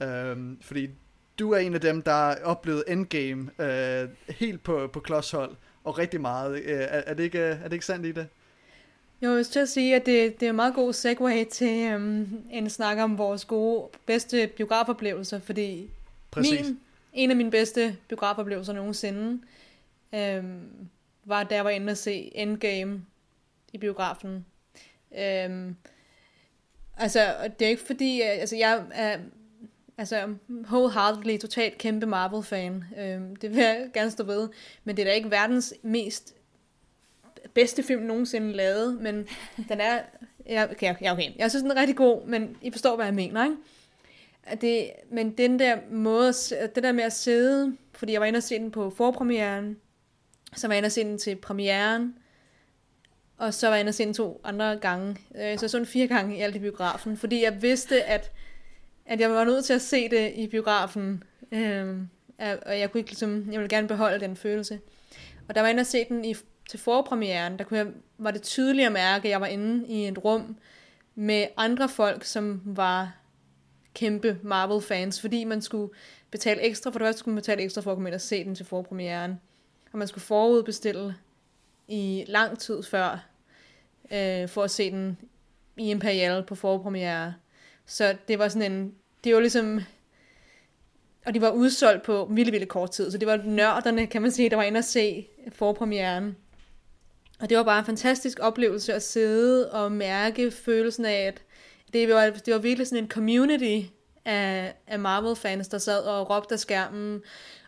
Uh, fordi du er en af dem, der har oplevet Endgame uh, helt på, på klodshold, og rigtig meget. Uh, er, er, det ikke, er det ikke sandt i det? Jo, jeg skal sige, at det, det er en meget god segue til um, en snak om vores gode, bedste biografoplevelser, fordi Præcis. min, en af mine bedste biografoplevelser nogensinde øhm, var, da jeg var inde og se Endgame i biografen. Øhm, altså, det er ikke fordi, altså jeg er altså wholeheartedly totalt kæmpe Marvel-fan. Øhm, det vil jeg gerne stå ved. Men det er da ikke verdens mest bedste film nogensinde lavet, men den er... Ja, okay, ja, okay. Jeg synes, den er rigtig god, men I forstår, hvad jeg mener, ikke? At det, men den der måde, det der med at sidde, fordi jeg var inde og se den på forpremieren, så var jeg inde og se den til premieren, og så var jeg inde og se den to andre gange. Øh, så sådan fire gange i alt i biografen, fordi jeg vidste, at, at jeg var nødt til at se det i biografen, øh, og jeg kunne ikke ligesom, jeg ville gerne beholde den følelse. Og der var jeg inde og se den i til forpremieren, der kunne jeg, var det tydeligt at mærke, at jeg var inde i et rum med andre folk, som var kæmpe Marvel-fans, fordi man skulle betale ekstra, for det første skulle man betale ekstra for at komme ind og se den til forpremieren, og man skulle forudbestille i lang tid før, øh, for at se den i Imperial på forpremiere. Så det var sådan en, det var ligesom, og de var udsolgt på vildt, vildt kort tid, så det var nørderne, kan man sige, der var inde og se forpremieren. Og det var bare en fantastisk oplevelse at sidde og mærke følelsen af, at det var, det var virkelig sådan en community af, af Marvel-fans, der sad og råbte af skærmen,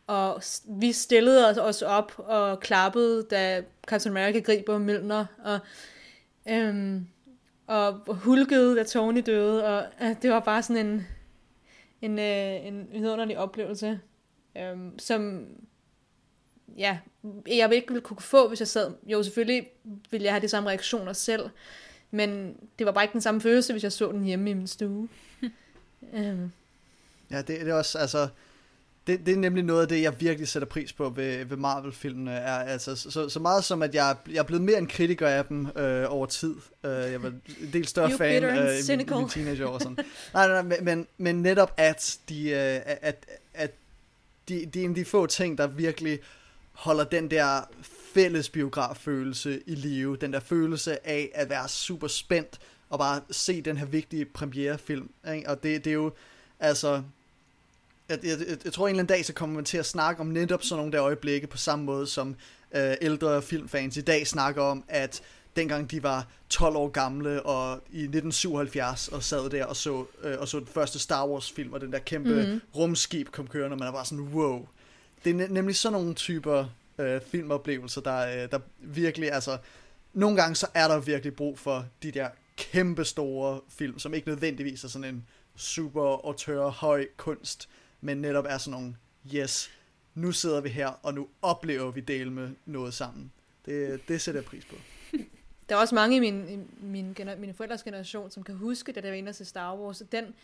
og vi stillede os, os op og klappede, da Captain America griber Milner, og, øhm, og hulkede, da Tony døde, og øh, det var bare sådan en, en, øh, en vidunderlig oplevelse, øhm, som ja, jeg ikke ville kunne få, hvis jeg sad. Jo, selvfølgelig ville jeg have de samme reaktioner selv, men det var bare ikke den samme følelse, hvis jeg så den hjemme i min stue. um. *laughs* Ja, det, det er også, altså, det, det er nemlig noget af det, jeg virkelig sætter pris på ved, ved Marvel-filmene. Er, altså, så, så meget som, at jeg, jeg er blevet mere en kritiker af dem øh, over tid. Øh, jeg var en del større fan øh, i, min, i min teenageår. Sådan. nej, nej, nej, men, men netop at de, øh, at, at de, de er en af de få ting, der virkelig holder den der fælles biograffølelse i live. Den der følelse af at være super spændt og bare se den her vigtige premierefilm. Ikke? Og det, det er jo, altså, jeg, jeg, jeg, jeg tror en eller anden dag, så kommer man til at snakke om netop sådan nogle der øjeblikke på samme måde, som øh, ældre filmfans i dag snakker om, at dengang de var 12 år gamle og i 1977 og sad der og så, øh, og så den første Star Wars film og den der kæmpe mm-hmm. rumskib kom kørende, og man er bare sådan, wow, det er nemlig sådan nogle typer øh, filmoplevelser, der, øh, der virkelig, altså, nogle gange så er der virkelig brug for de der kæmpe store film, som ikke nødvendigvis er sådan en super autør høj kunst, men netop er sådan nogle, yes, nu sidder vi her, og nu oplever vi dele med noget sammen. Det, det sætter jeg pris på. *laughs* Der er også mange i min, min, mine forældres generation, som kan huske, da der var inde til Star Wars. Den,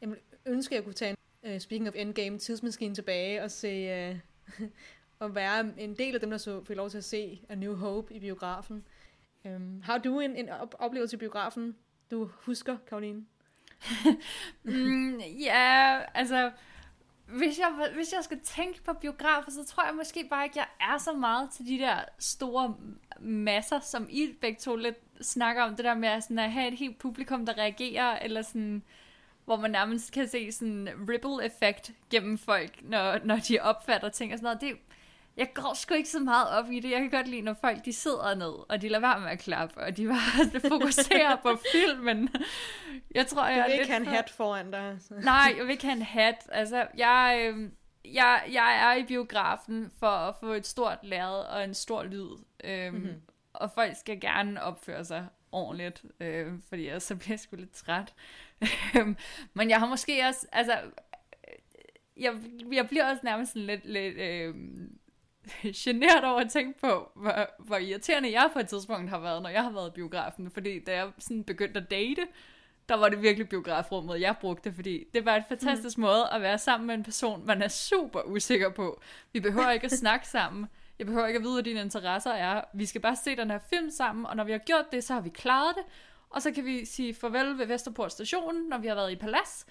jeg ønsker, jeg kunne tage en uh, speaking of Endgame, tidsmaskinen tilbage og se, uh, *laughs* og være en del af dem, der så fik lov til at se A New Hope i biografen. Um, har du en, en op- oplevelse i biografen, du husker, Karoline? *laughs* mm, ja, altså, hvis jeg, hvis jeg skal tænke på biografer, så tror jeg måske bare ikke, jeg er så meget til de der store masser, som I begge to lidt snakker om, det der med sådan at have et helt publikum, der reagerer, eller sådan, hvor man nærmest kan se sådan ripple effekt gennem folk, når, når de opfatter ting og sådan noget. Det, jeg går sgu ikke så meget op i det. Jeg kan godt lide, når folk de sidder ned, og de lader være med at klappe, og de bare *laughs* fokuserer på filmen. Jeg tror, jeg du vil ikke have en hat foran dig. Så. Nej, jeg vil ikke have en hat. Altså, jeg, øh, jeg, jeg er i biografen for at få et stort lærred og en stor lyd. Øhm, mm-hmm. Og folk skal gerne opføre sig ordentligt, øh, fordi ellers så bliver jeg sgu lidt træt. *laughs* Øhm, men jeg har måske også, altså, jeg, jeg bliver også nærmest sådan lidt, lidt øh, *laughs* generet over at tænke på, hvor, hvor irriterende jeg på et tidspunkt har været, når jeg har været i biografen. Fordi da jeg sådan begyndte at date, der var det virkelig biografrummet, jeg brugte, fordi det var en fantastisk mm. måde at være sammen med en person, man er super usikker på. Vi behøver ikke at *laughs* snakke sammen. Jeg behøver ikke at vide, hvad dine interesser er. Vi skal bare se den her film sammen, og når vi har gjort det, så har vi klaret det. Og så kan vi sige farvel ved Vesterport station, når vi har været i Palads.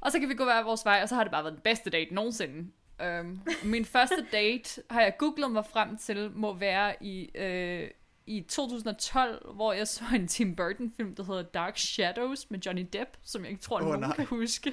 Og så kan vi gå hver vores vej, og så har det bare været den bedste date nogensinde. Um, min første date har jeg googlet mig frem til, må være i, uh, i 2012, hvor jeg så en Tim Burton film, der hedder Dark Shadows med Johnny Depp, som jeg ikke tror, oh, nogen nej. kan huske.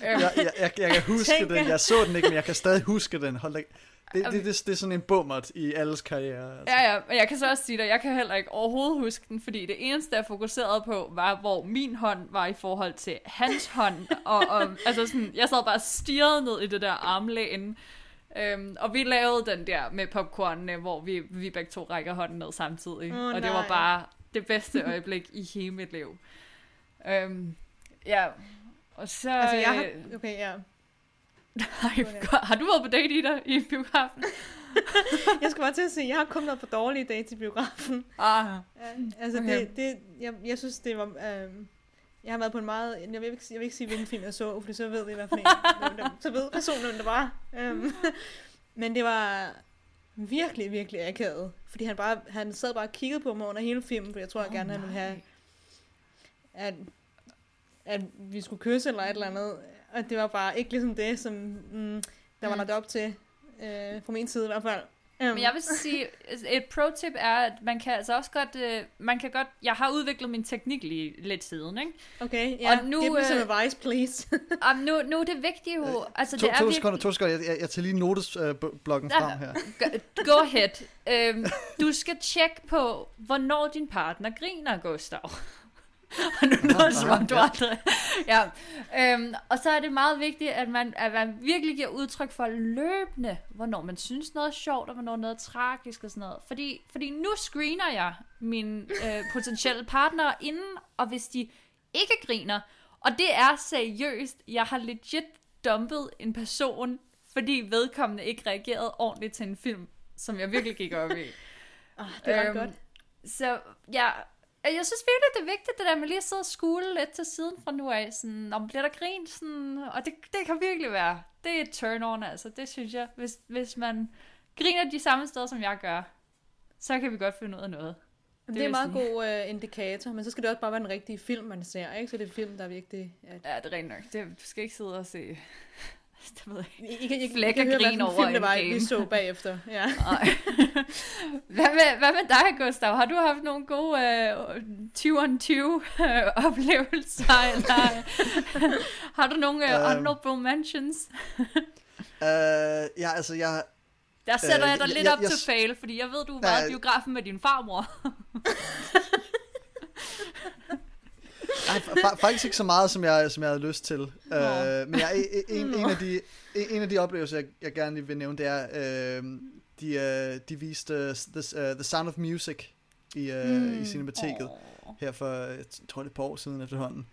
jeg, jeg, jeg, jeg kan huske den, jeg så den ikke, men jeg kan stadig huske den. Hold da. Det, det, det, det er sådan en bummert i alles karriere. Altså. Ja, ja, men jeg kan så også sige dig, jeg kan heller ikke overhovedet huske den, fordi det eneste, jeg fokuserede på, var, hvor min hånd var i forhold til hans hånd. og, og altså sådan, jeg sad bare og stirrede ned i det der armlæn. Øhm, og vi lavede den der med popcornene, hvor vi, vi begge to rækker hånden ned samtidig. Oh, og nej. det var bare det bedste øjeblik i hele mit liv. Øhm, ja, og så... Altså, jeg har... Øh, okay, ja. Har, har du været på date i dig i biografen? *laughs* jeg skal bare til at sige, jeg har kun været på dårlige date i biografen. Ah. Ja, altså, okay. det, det, jeg, jeg synes, det var... Øh, jeg har været på en meget... Jeg vil ikke, jeg vil ikke sige, hvilken film jeg så, for så ved vi i hvert fald så ved personen, det var. Um, *laughs* men det var virkelig, virkelig akavet. Fordi han, bare, han sad bare og kiggede på mig under hele filmen, for jeg tror, oh, jeg gerne, han ville have, at, at vi skulle kysse eller et eller andet. Og det var bare ikke ligesom det, som mm, der var mm. lagt op til, øh, fra min side i hvert fald. Um. Men jeg vil sige, et pro-tip er, at man kan altså også godt, uh, man kan godt, jeg har udviklet min teknik lige lidt siden, ikke? Okay, ja, og nu, give me some uh, advice, please. *laughs* um, nu, nu er det vigtigt jo, altså to, det er to sekunder, to sekunder, jeg, jeg, jeg tager lige notesbloggen uh, frem her. Go ahead. Um, du skal tjekke på, hvornår din partner griner, Gustav. Og nu som om du aldrig... Ja. Øhm, og så er det meget vigtigt, at man, at man virkelig giver udtryk for løbende, hvornår man synes noget er sjovt, og hvornår noget er tragisk og sådan noget. Fordi, fordi nu screener jeg mine øh, potentielle partnere inden, og hvis de ikke griner, og det er seriøst, jeg har legit dumpet en person, fordi vedkommende ikke reagerede ordentligt til en film, som jeg virkelig gik op i. oh, det var øhm, godt. Så ja, jeg synes virkelig, det er vigtigt, det der med lige at sidde og skule lidt til siden fra nu af. Sådan, om bliver der grin? Sådan, og det, det kan virkelig være. Det er et turn-on, altså. Det synes jeg. Hvis, hvis man griner de samme steder, som jeg gør, så kan vi godt finde ud af noget. Det, det er en meget sige. god uh, indikator, men så skal det også bare være en rigtig film, man ser, ikke? Så det er film, der er vigtig. At... Ja, det er rent nok. Det, du skal ikke sidde og se *laughs* det ved jeg ikke. I, I, I, I kan over film det var, vi så bagefter. Ja. *laughs* hvad, med, hvad med dig, Gustav? Har du haft nogle gode uh, 20 on 20 oplevelser? *laughs* eller har du nogle uh, honorable mentions? uh, ja, altså jeg... Der sætter uh, jeg dig lidt jeg, op jeg, til fail, fordi jeg ved, du var i biografen med din farmor. Nej, faktisk ikke så meget, som jeg, som jeg havde lyst til. Uh, men jeg, en, en, af de, en af de oplevelser, jeg, jeg gerne vil nævne, det er, uh, de, uh, de viste the, uh, the Sound of Music i, uh, mm. i Cinemateket oh. her for, jeg tror det er et par år siden efterhånden.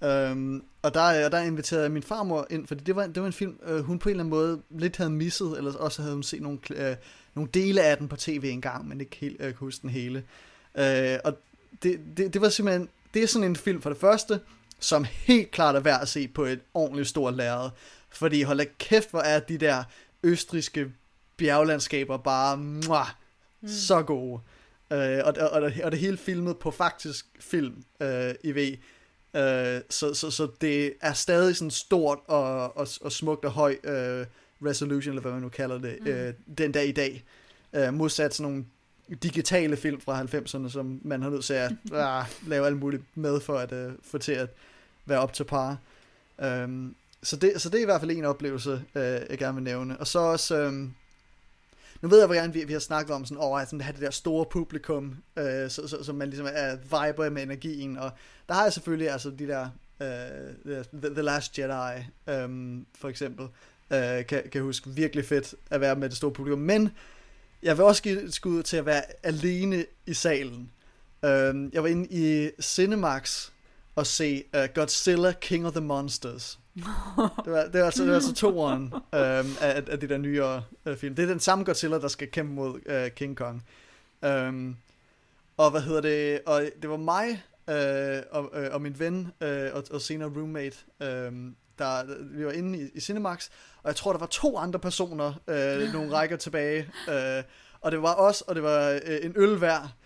Um, og der, der inviterede min farmor ind, fordi det var, det var en film, uh, hun på en eller anden måde lidt havde misset, eller også havde hun set nogle, uh, nogle dele af den på tv en gang, men ikke helt uh, kunne huske den hele. Uh, og det, det, det var simpelthen det er sådan en film for det første, som helt klart er værd at se på et ordentligt stort lærred. Fordi hold da kæft, hvor er de der østriske bjerglandskaber bare muah, mm. så gode. Uh, og, og, og, og det hele filmet på faktisk film uh, i V. Uh, så, så, så det er stadig sådan stort og, og, og smukt og høj uh, resolution, eller hvad man nu kalder det, mm. uh, den dag i dag. Uh, modsat sådan nogle digitale film fra 90'erne, som man har nødt til at uh, *laughs* lave alt muligt med for at uh, få til at være op til par. Um, så, det, så det er i hvert fald en oplevelse, uh, jeg gerne vil nævne. Og så også, um, nu ved jeg, hvordan vi, vi har snakket om sådan, oh, at sådan, have det der store publikum, uh, så, så, så man ligesom er viber med energien, og der har jeg selvfølgelig altså de der uh, the, the Last Jedi, um, for eksempel, uh, kan, kan huske virkelig fedt at være med det store publikum, men jeg vil også give et skud til at være alene i salen. Øhm, jeg var inde i Cinemax at se uh, Godzilla King of the Monsters. *laughs* det, var, det, var altså, det var altså toeren um, af, af de der nyere uh, film. Det er den samme Godzilla, der skal kæmpe mod uh, King Kong. Um, og hvad hedder det? Og det var mig uh, og, uh, og min ven uh, og, og senere roommate, um, der, vi var inde i, i Cinemax, og jeg tror, der var to andre personer, uh, nogle rækker tilbage, uh, og det var os, og det var uh, en øl hver,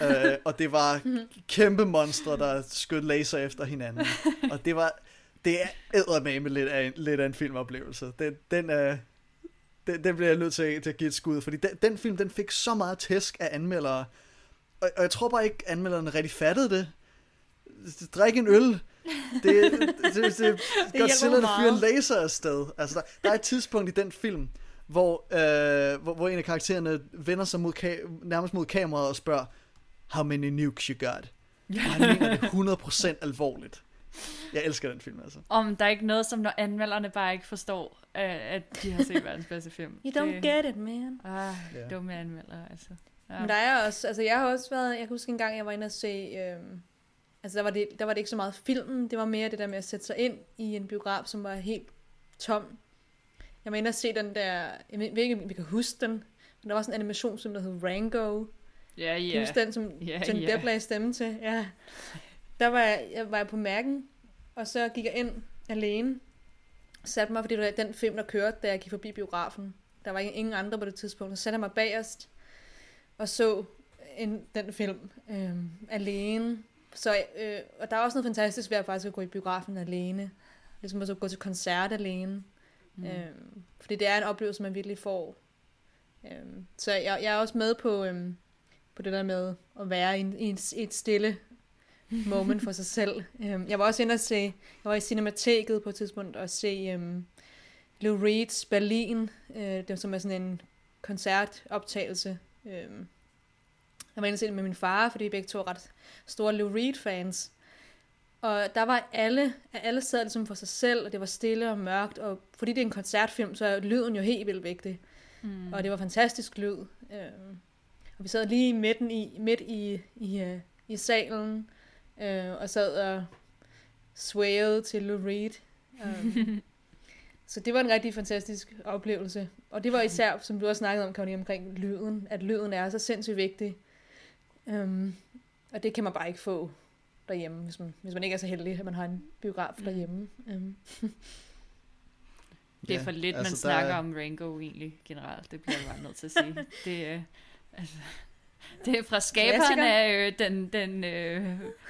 uh, og det var *laughs* kæmpe monstre, der skød laser efter hinanden. *laughs* Og det var, det er med lidt af en, lidt af en filmoplevelse. Den, den, uh, den, den bliver jeg nødt til, til at give et skud, fordi den, den film, den fik så meget tæsk af anmeldere, og, og jeg tror bare ikke, anmelderne rigtig fattede det. Drik en øl. Det, det, *laughs* det, det, Godzilla, der fyrer en laser afsted. Altså, der, der er et tidspunkt i den film, hvor, øh, hvor, hvor en af karaktererne vender sig mod ka- nærmest mod kameraet og spørger, how many nukes you got? Og han mener det 100% alvorligt. Jeg elsker den film, altså. Om der er ikke noget, som når anmelderne bare ikke forstår, at de har set verdens bedste film. You don't det... get it, man. Ah, yeah. dumme anmeldere, altså. Ja. Men der er også, altså jeg har også været, jeg kan huske en gang, jeg var inde og se, øhm, altså der var, det, der var det ikke så meget filmen, det var mere det der med at sætte sig ind i en biograf, som var helt tom. Jeg inde og se den der, jeg ved ikke, om vi kan huske den, men der var sådan en animationsfilm, der hed Rango. Ja, ja. Kan huske den, som ja, Johnny ja. Depp lagde stemme til? Ja. Der var jeg, jeg var på mærken, og så gik jeg ind alene, satte mig, fordi det var den film, der kørte, da jeg gik forbi biografen. Der var ingen andre på det tidspunkt. Så satte jeg mig bagerst, og så en, den film øh, alene. Så, øh, og der er også noget fantastisk ved at faktisk at gå i biografen alene. Ligesom at gå til koncert alene. Mm. Øh, fordi det er en oplevelse, man virkelig får. Øh, så jeg, jeg er også med på, øh, på det der med at være i, en, i et stille moment for sig selv. Øh, jeg var også inde og se, jeg var i Cinemateket på et tidspunkt og se øh, Lou Reed's Berlin, øh, det som er sådan en koncertoptagelse. Øh, jeg var inde med min far, fordi begge to er ret store Lou Reed-fans. Og der var alle, alle sad ligesom for sig selv, og det var stille og mørkt, og fordi det er en koncertfilm, så er lyden jo helt vildt vigtig. Mm. Og det var fantastisk lyd. Øhm, og vi sad lige midten i, midt i, i, uh, i salen, øh, og sad og swayede til Lou Reed. Um, *laughs* så det var en rigtig fantastisk oplevelse. Og det var især, som du også snakkede om, Karoline, omkring lyden, at lyden er så sindssygt vigtig. Um, og det kan man bare ikke få derhjemme, hvis man, hvis man ikke er så heldig, at man har en biograf derhjemme. Um. *laughs* det er for lidt, ja, altså, man snakker er... om Rango egentlig generelt. Det bliver jeg bare nødt til at sige. *laughs* det, øh, altså, det er fra skaberen af øh, den, den øh,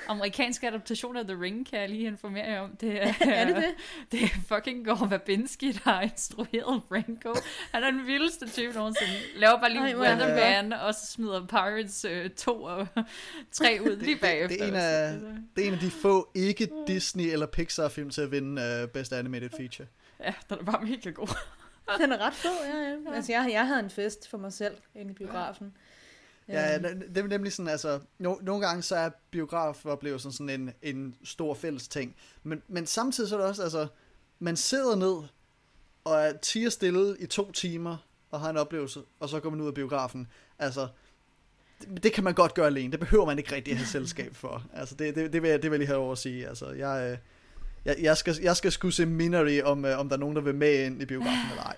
amerikanske adaptation af The Ring, kan jeg lige informere jer om. Det er, *laughs* er det det? *laughs* Det er fucking Gore Verbinski, der har instrueret Rango. Han er den vildeste type nogensinde. Laver bare lige Ej, Weatherman, og så smider Pirates øh, 2 og *laughs* 3 ud lige bagefter. Det, det, er en af, det er en af de få ikke Disney eller Pixar film til at vinde uh, Best Animated Feature. Ja, den er bare mega god. den er ret fed, ja, ja. Altså, jeg, jeg havde en fest for mig selv inde i biografen. Ja. Ja, det er nemlig sådan, altså, no, nogle gange så er biografoplevelsen sådan en, en stor fælles ting, men, men samtidig så er det også, altså, man sidder ned og er tiger stille i to timer og har en oplevelse, og så går man ud af biografen. Altså, det, det kan man godt gøre alene, det behøver man ikke rigtig have selskab for. Altså, det, det, det, vil, jeg, det vil jeg lige have over at sige. Altså, jeg, øh, jeg, jeg, skal, jeg skal sgu se Minery, om, øh, om der er nogen, der vil med ind i biografen *laughs* eller ej.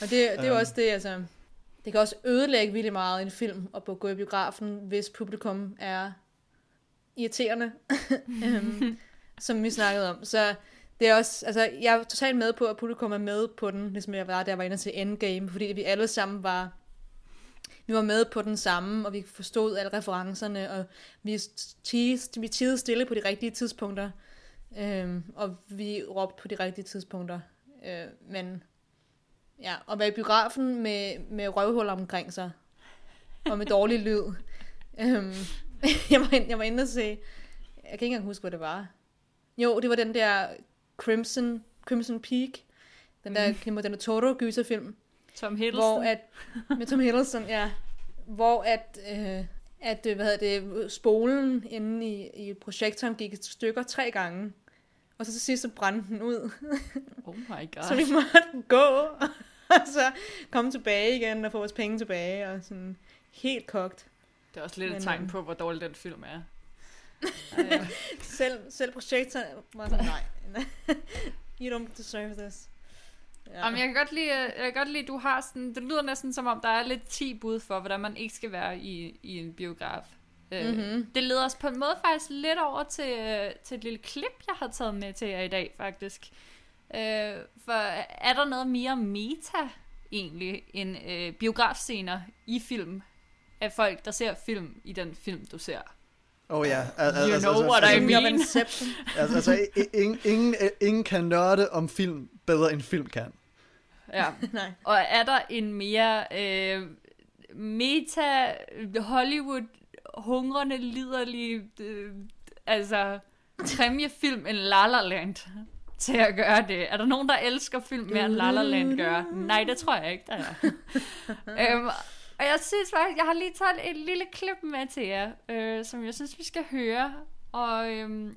og det, det er jo også det, altså, det kan også ødelægge vildt meget en film at gå i biografen, hvis publikum er irriterende, um, *laughs* som vi snakkede om. Så det er også, altså, jeg er totalt med på, at publikum er med på den, ligesom jeg var, der var inde til Endgame, fordi vi alle sammen var, vi var med på den samme, og vi forstod alle referencerne, og vi tidede, vi tidede stille på de rigtige tidspunkter, øhm, og vi råbte på de rigtige tidspunkter. Øh, men Ja, og være i biografen med, med røvhuller omkring sig. Og med dårlig lyd. Øhm, *laughs* jeg, var, jeg var inde og se... Jeg kan ikke engang huske, hvad det var. Jo, det var den der Crimson, Crimson Peak. Den der mm. Del Toro gyserfilm. Tom Hiddleston. Hvor at, med Tom Hiddleston, ja. Hvor at, øh, at hvad hedder det, spolen inde i, i projektoren gik et stykker tre gange. Og så til sidst så brændte den ud. *laughs* Oh my god. så vi måtte gå, *laughs* og så komme tilbage igen og få vores penge tilbage, og sådan helt kogt. Det er også lidt Men, et tegn øhm, på, hvor dårlig den film er. *laughs* selv, selv projektor var sådan, nej. you don't deserve this. Ja. Jamen, jeg kan godt lide, jeg kan godt lide, du har sådan, det lyder næsten som om, der er lidt 10 bud for, hvordan man ikke skal være i, i en biograf. Mm-hmm. det leder os på en måde faktisk lidt over til, øh, til et lille klip, jeg har taget med til jer i dag, faktisk. Øh, for er der noget mere meta, egentlig, end øh, biografscener i film, af folk, der ser film i den film, du ser? Oh ja. Al- al- you *laughs* altså, know altså, what I mean. altså, altså ingen, ingen, ingen kan nørde om film bedre end film kan. Ja. *laughs* Nej. Og er der en mere øh, meta Hollywood hungrende, liderlig øh, altså præmiefilm end La La Land til at gøre det. Er der nogen, der elsker film mere end La La Land gør? Nej, det tror jeg ikke, der er. *laughs* øhm, og jeg synes faktisk, jeg har lige taget et lille klip med til jer, øh, som jeg synes, vi skal høre. Og, øhm,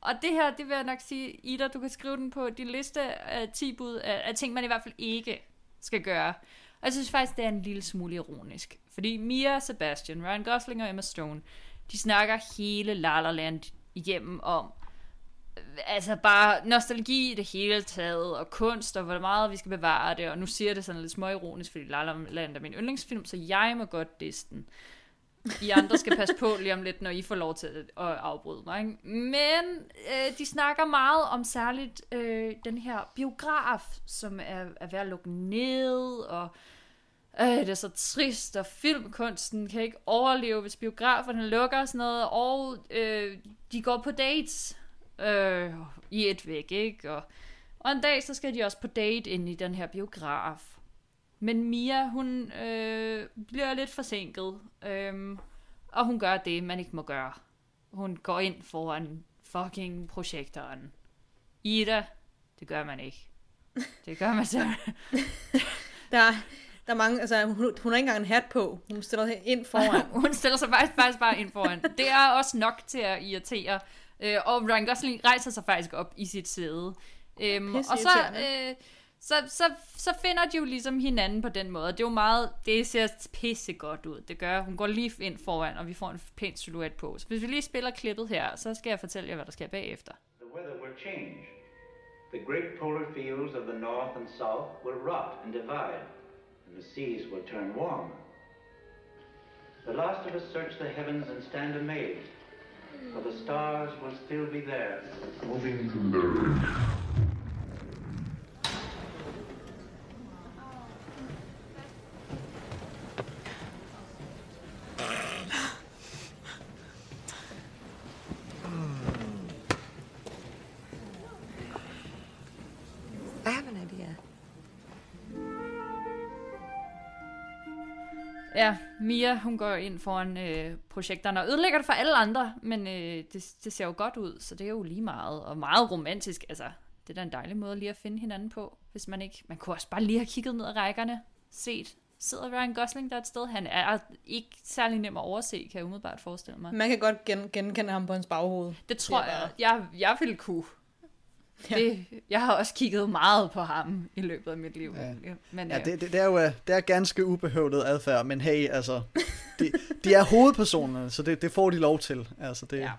og det her, det vil jeg nok sige, Ida, du kan skrive den på din liste af 10 bud af, af ting, man i hvert fald ikke skal gøre. Og jeg synes faktisk, det er en lille smule ironisk. Fordi Mia Sebastian, Ryan Gosling og Emma Stone, de snakker hele La La Land igennem om, altså bare nostalgi i det hele taget, og kunst, og hvor meget vi skal bevare det, og nu siger jeg det sådan lidt småironisk, fordi La La Land er min yndlingsfilm, så jeg må godt disse den. I andre skal passe på lige om lidt, når I får lov til at afbryde mig. Ikke? Men øh, de snakker meget om særligt øh, den her biograf, som er, er ved at lukke ned, og øh, Øh, det er så trist, og filmkunsten kan ikke overleve, hvis biograferne lukker og sådan noget, og øh, de går på dates øh, i et væk, ikke? Og, og en dag, så skal de også på date ind i den her biograf. Men Mia, hun øh, bliver lidt forsinket, øh, og hun gør det, man ikke må gøre. Hun går ind foran fucking projektoren. Ida, det gør man ikke. Det gør man så. *laughs* der, der er mange, altså hun, hun har ikke engang en hat på. Hun stiller sig ind foran. *laughs* hun stiller sig faktisk, faktisk bare ind foran. Det er også nok til at irritere. Øh, og Ryan Gosling rejser sig faktisk op i sit sæde. Øhm, og så, øh, så, så, så finder de jo ligesom hinanden på den måde. Det er jo meget, det ser pisse godt ud. Det gør, hun går lige ind foran, og vi får en pæn silhuet på. Så hvis vi lige spiller klippet her, så skal jeg fortælle jer, hvad der sker bagefter. The weather will change. The great polar fields of the north and south will rot and divide. And the seas will turn warm. The last of us search the heavens and stand amazed, for the stars will still be there, moving to the Mia, hun går ind foran øh, projekterne og ødelægger det for alle andre, men øh, det, det ser jo godt ud, så det er jo lige meget, og meget romantisk, altså, det er da en dejlig måde lige at finde hinanden på, hvis man ikke, man kunne også bare lige have kigget ned ad rækkerne, set, sidder Ryan Gosling der et sted, han er ikke særlig nem at overse, kan jeg umiddelbart forestille mig. Man kan godt gen- genkende ham på hans baghoved. Det tror jeg, jeg, jeg ville kunne. Ja. Det, jeg har også kigget meget på ham i løbet af mit liv. Ja, men, ja, det, det, det, er jo det er ganske ubehøvlet adfærd, men hey, altså, de, de er hovedpersonerne, så det, det får de lov til. Altså, det, ja.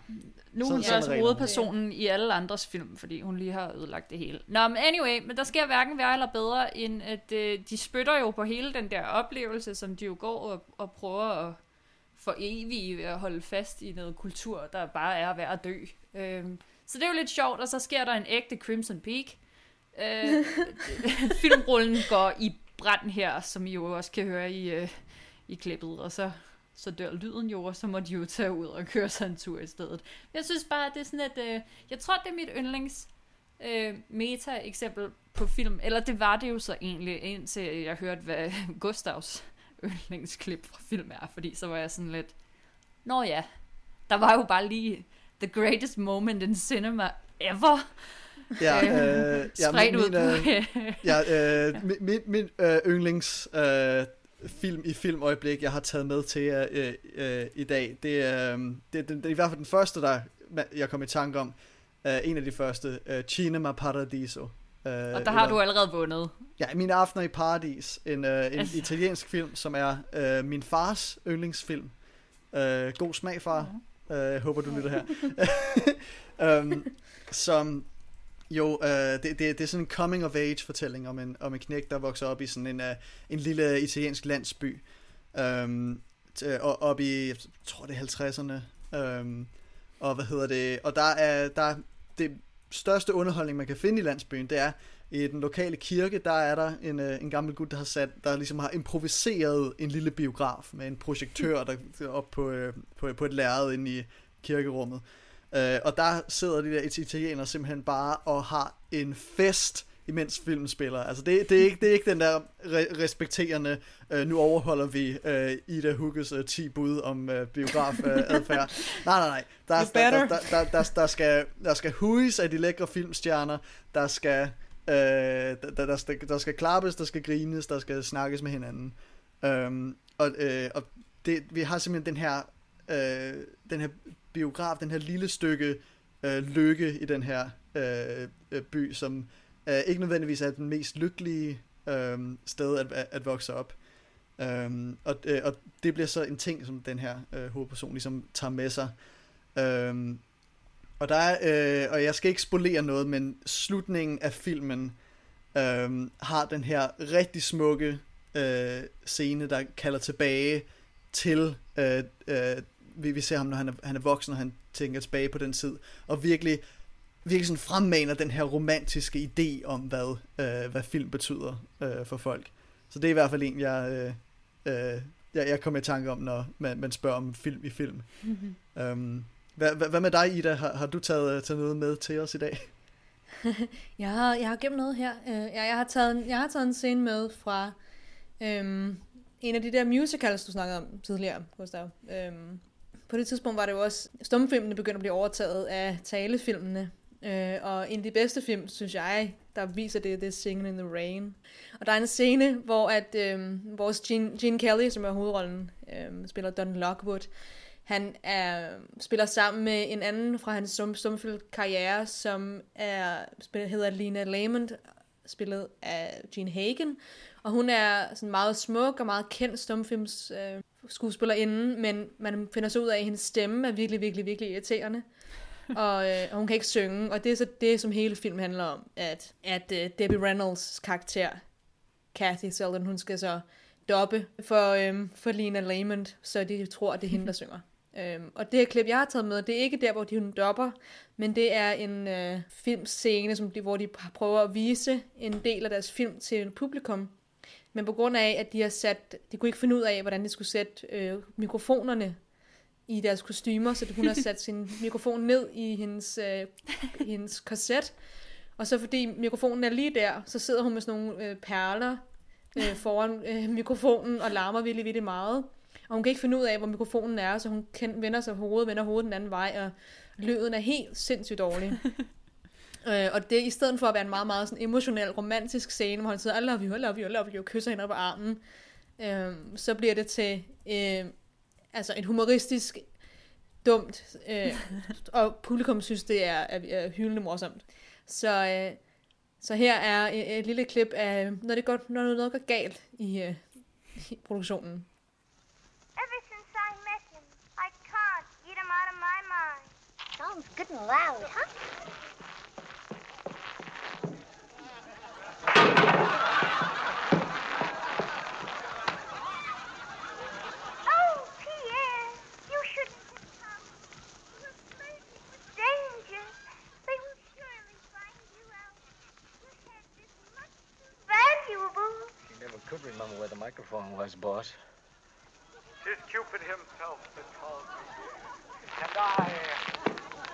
Nu er hun også hovedpersonen i alle andres film, fordi hun lige har ødelagt det hele. Nå, men anyway, men der sker hverken værre eller bedre, end at øh, de spytter jo på hele den der oplevelse, som de jo går og, og prøver at for evigt at holde fast i noget kultur, der bare er værd at dø. Øh, så det er jo lidt sjovt, og så sker der en ægte Crimson Peak. Øh, *laughs* filmrullen går i brand her, som I jo også kan høre i, øh, i klippet, og så, så dør lyden jo, og så må de jo tage ud og køre sig en tur i stedet. Jeg synes bare, det er sådan at øh, jeg tror, det er mit yndlings øh, meta-eksempel på film, eller det var det jo så egentlig, indtil jeg hørte, hvad *laughs* Gustavs yndlingsklip fra film er, fordi så var jeg sådan lidt, nå ja, der var jo bare lige the greatest moment in cinema ever. Ja, øh, ja, min, ud øh, ja, øh, *laughs* min, min, min øh, yndlings øh, film i filmøjeblik, jeg har taget med til jer øh, øh, i dag, det er, øh, det, det, det er i hvert fald den første, der jeg kom i tanke om. Øh, en af de første, øh, Cinema Paradiso. Øh, og der har eller, du allerede vundet. Ja, Mine Aftener i Paradis, en, øh, en altså. italiensk film, som er øh, min fars yndlingsfilm. Øh, god smag, far. Mm. Uh, jeg håber, du lytter her. um, *laughs* som jo, uh, det, det, det er sådan en coming of age fortælling om en, om en knæk, der vokser op i sådan en, uh, en lille italiensk landsby. Um, og op i, jeg tror det er 50'erne. Um, øhm, og hvad hedder det? Og der er, der er det største underholdning, man kan finde i landsbyen, det er, i den lokale kirke, der er der en, øh, en gammel gut, der har sat, der ligesom har improviseret en lille biograf med en projektør, der er op på, øh, på, på et lærred inde i kirkerummet. Øh, og der sidder de der italienere simpelthen bare og har en fest, imens filmen spiller. Altså det, det, er, ikke, det er ikke den der re- respekterende, øh, nu overholder vi øh, Ida Hugges øh, 10 bud om øh, biografadfærd. Øh, *laughs* nej, nej, nej. Der, der, der, der, der, der, der, skal, der skal huis af de lækre filmstjerner, der skal Øh, der, der, der, skal, der skal klappes, der skal grines, der skal snakkes med hinanden. Øh, og øh, og det, vi har simpelthen den her, øh, den her biograf, den her lille stykke øh, lykke i den her øh, øh by, som øh, ikke nødvendigvis er den mest lykkelige øh, sted at, at, at vokse op. Øhm, og, øh, og det bliver så en ting, som den her øh, hovedperson ligesom tager med sig. Øhm, og der er, øh, og jeg skal ikke spolere noget, men slutningen af filmen øh, har den her rigtig smukke øh, scene, der kalder tilbage til, øh, øh, vi, vi ser ham, når han er, han er voksen, og han tænker tilbage på den tid, og virkelig, virkelig sådan fremmaner den her romantiske idé om, hvad, øh, hvad film betyder øh, for folk. Så det er i hvert fald en, jeg, øh, øh, jeg, jeg kommer i tanke om, når man, man spørger om film i film. Mm-hmm. *laughs* Um, hvad, hvad, hvad med dig, Ida? Har, har du taget, øh, taget noget med til os i dag? *laughs* jeg, har, jeg har gemt noget her. Øh, jeg, jeg, har taget, jeg har taget en scene med fra øhm, en af de der musicals, du snakkede om tidligere, Gustav. Øhm, på det tidspunkt var det jo også, stumfilmene begyndte at blive overtaget af talefilmene. Øh, og en af de bedste film, synes jeg, der viser det, det er Singing in the Rain. Og der er en scene, hvor at um, vores Gene, Gene Kelly, som er hovedrollen, um, spiller Don Lockwood, han er, spiller sammen med en anden fra hans stum, karriere, som er, spiller, hedder Lina Lamont, spillet af Gene Hagen. Og hun er sådan meget smuk og meget kendt stumfilms øh, skuespillerinde, men man finder så ud af, at hendes stemme er virkelig, virkelig, virkelig irriterende. *laughs* og, øh, og hun kan ikke synge, og det er så det, som hele filmen handler om, at, at uh, Debbie Reynolds karakter, Kathy Selden, hun skal så doppe for, øhm, for Lina Lamont, så de tror, at det er hende, der *laughs* synger. Øhm, og det her klip, jeg har taget med, det er ikke der, hvor de hun dopper, men det er en øh, filmscene, som de, hvor de prøver at vise en del af deres film til publikum. Men på grund af, at de har sat, de kunne ikke finde ud af, hvordan de skulle sætte øh, mikrofonerne i deres kostymer, så hun har sat sin *laughs* mikrofon ned i hendes, øh, hendes korset. Og så fordi mikrofonen er lige der, så sidder hun med sådan nogle øh, perler øh, foran øh, mikrofonen og larmer virkelig, virkelig meget. Og hun kan ikke finde ud af, hvor mikrofonen er, så hun vender sig på hovedet, vender hovedet den anden vej, og lyden er helt sindssygt dårlig. *laughs* øh, og det i stedet for at være en meget, meget sådan emotionel, romantisk scene, hvor han sidder, I love you, I love you, I love you, og kysser hende på armen, øh, så bliver det til øh, altså en humoristisk, dumt, øh, *laughs* og publikum synes, det er, er, er hyldende morsomt. Så, øh, så her er et, et lille klip af, når det går, når noget går galt i, øh, i produktionen. Sounds good and loud, huh? Oh, Pierre, you shouldn't come. You're flirting with danger. They will surely find you out. Your head is much too valuable. She never could remember where the microphone was, boss. Tis Cupid himself that calls me. And I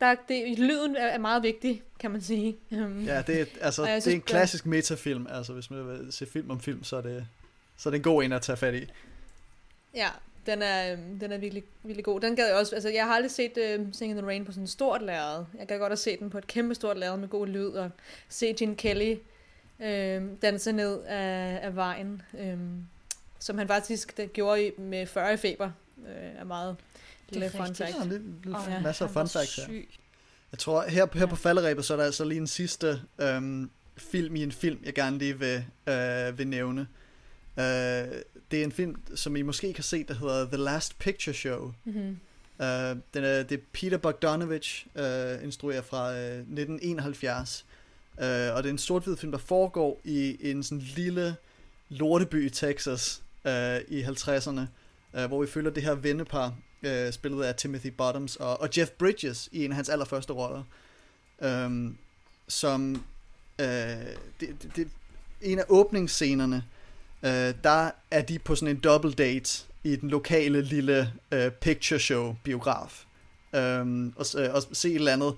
der, det, lyden er meget vigtig, kan man sige. Um, ja, det er, altså, det er en klassisk metafilm. Altså, hvis man vil se film om film, så er det, så er det en god en at tage fat i. Ja, den er, øhm, den er virkelig, virkelig god. Den gad jeg også, altså jeg har aldrig set uh, Sing in the Rain på sådan et stort lærred. Jeg kan godt have set den på et kæmpe stort lærred med god lyd, og se Gene Kelly øh, danse ned af, af vejen, øh, som han faktisk gjorde med 40 i feber, øh, er meget lille fun fact. Ja, lidt, lidt Og ja, masser af fun facts her. Jeg tror, her, her på falderæbet, så er der altså lige en sidste øhm, film i en film, jeg gerne lige vil, øh, vil nævne. Øh, det er en film, som I måske kan se, der hedder The Last Picture Show. Mm-hmm. Øh, den er, det er Peter Bogdanovich, øh, instruerer fra øh, 1971. Øh, og det er en sort-hvid film, der foregår i en sådan lille lorteby i Texas øh, i 50'erne, øh, hvor vi følger det her vennepar, øh, spillet af Timothy Bottoms og, og Jeff Bridges i en af hans allerførste roller, øh, som øh, det, det, det, en af åbningsscenerne, øh, der er de på sådan en double date i den lokale lille øh, picture show biograf. Øhm, og, øh, og se et eller andet,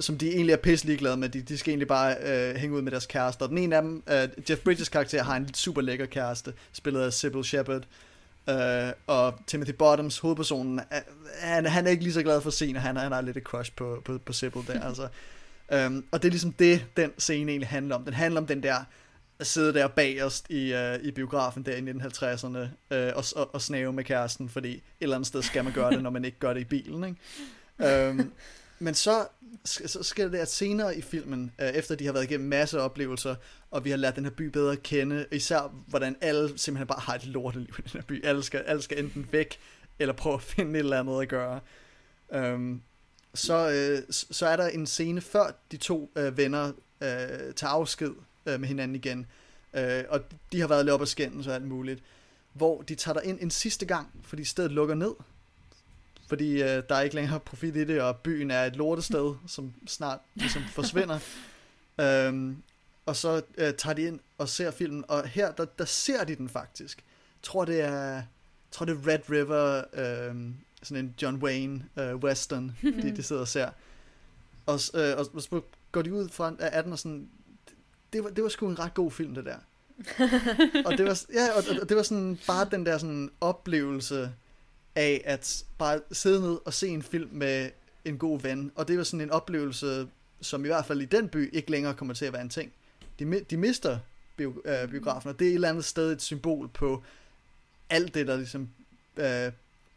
som de egentlig er pisse ligeglade med. De, de skal egentlig bare øh, hænge ud med deres kærester. Den ene af dem, øh, Jeff Bridges karakter, har en super lækker kæreste, spillet af Sybil Shepherd. Øh, og Timothy Bottoms, hovedpersonen, han, han er ikke lige så glad for scenen, han, han har lidt et crush på, på, på Sybil der. altså. Øhm, og det er ligesom det, den scene egentlig handler om. Den handler om den der at sidde der bagerst i, øh, i biografen der i 1950'erne øh, og, og, og snave med kæresten, fordi et eller andet sted skal man gøre det, når man ikke gør det i bilen. Ikke? Øhm, men så, så sker det at senere i filmen, øh, efter de har været igennem masse oplevelser, og vi har lært den her by bedre at kende, især hvordan alle simpelthen bare har et lorteliv i den her by. Alle skal, alle skal enten væk, eller prøve at finde et eller andet at gøre. Øhm, så, øh, så er der en scene før de to øh, venner øh, tager afsked øh, med hinanden igen, øh, og de har været lidt op og skændes og alt muligt, hvor de tager der ind en sidste gang, fordi stedet lukker ned, fordi øh, der er ikke længere profit i det, og byen er et lortested, *laughs* som snart ligesom forsvinder. øhm, og så øh, tager de ind og ser filmen, og her, der, der ser de den faktisk. Jeg tror, det er, tror, det er Red River, øh, sådan en John Wayne øh, western, *laughs* de, de sidder og ser. Og, øh, og, og så går de ud fra af den og sådan, det var, det var sgu en ret god film, det der. *laughs* og det var, ja, og, og det var sådan bare den der sådan oplevelse af at bare sidde ned og se en film med en god ven. Og det var sådan en oplevelse, som i hvert fald i den by ikke længere kommer til at være en ting. De, de mister bio, øh, biografen, og det er et eller andet sted et symbol på alt det, der ligesom, øh,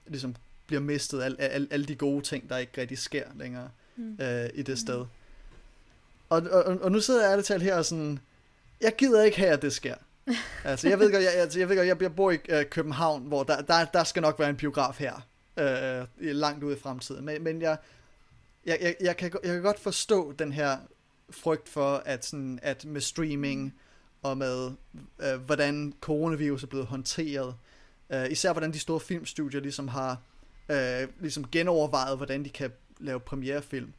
ligesom bliver mistet, alle al, al de gode ting, der ikke rigtig sker længere Mm. øh, i det sted. Og, og, og nu sidder jeg ærligt talt her og sådan, jeg gider ikke have, at det sker altså, jeg ved godt, jeg, altså, jeg, ved godt, jeg, jeg bor i øh, København, hvor der, der, der skal nok være en biograf her, øh, langt ude i fremtiden. Men, men jeg, jeg, jeg, jeg, kan, jeg kan godt forstå den her frygt for, at, sådan, at med streaming og med, øh, hvordan coronavirus er blevet håndteret, øh, især hvordan de store filmstudier ligesom har øh, ligesom genovervejet, hvordan de kan lave premierefilm,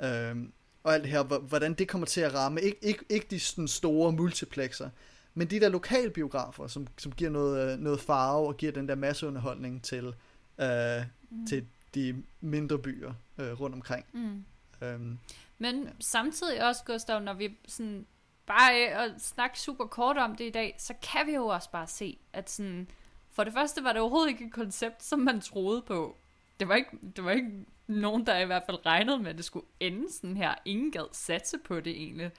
øh, og alt det her, hvordan det kommer til at ramme, Ik- ikke, ikke de sådan store multiplexer, men de der lokalbiografer, som, som giver noget, øh, noget farve og giver den der masseunderholdning til, øh, mm. til de mindre byer øh, rundt omkring. Mm. Øhm, Men ja. samtidig også, Gustav, når vi sådan bare øh, at snakke super kort om det i dag, så kan vi jo også bare se, at sådan, for det første var det overhovedet ikke et koncept, som man troede på. Det var ikke, det var ikke nogen, der i hvert fald regnede med, at det skulle ende sådan her. Ingen gad satse på det egentlig.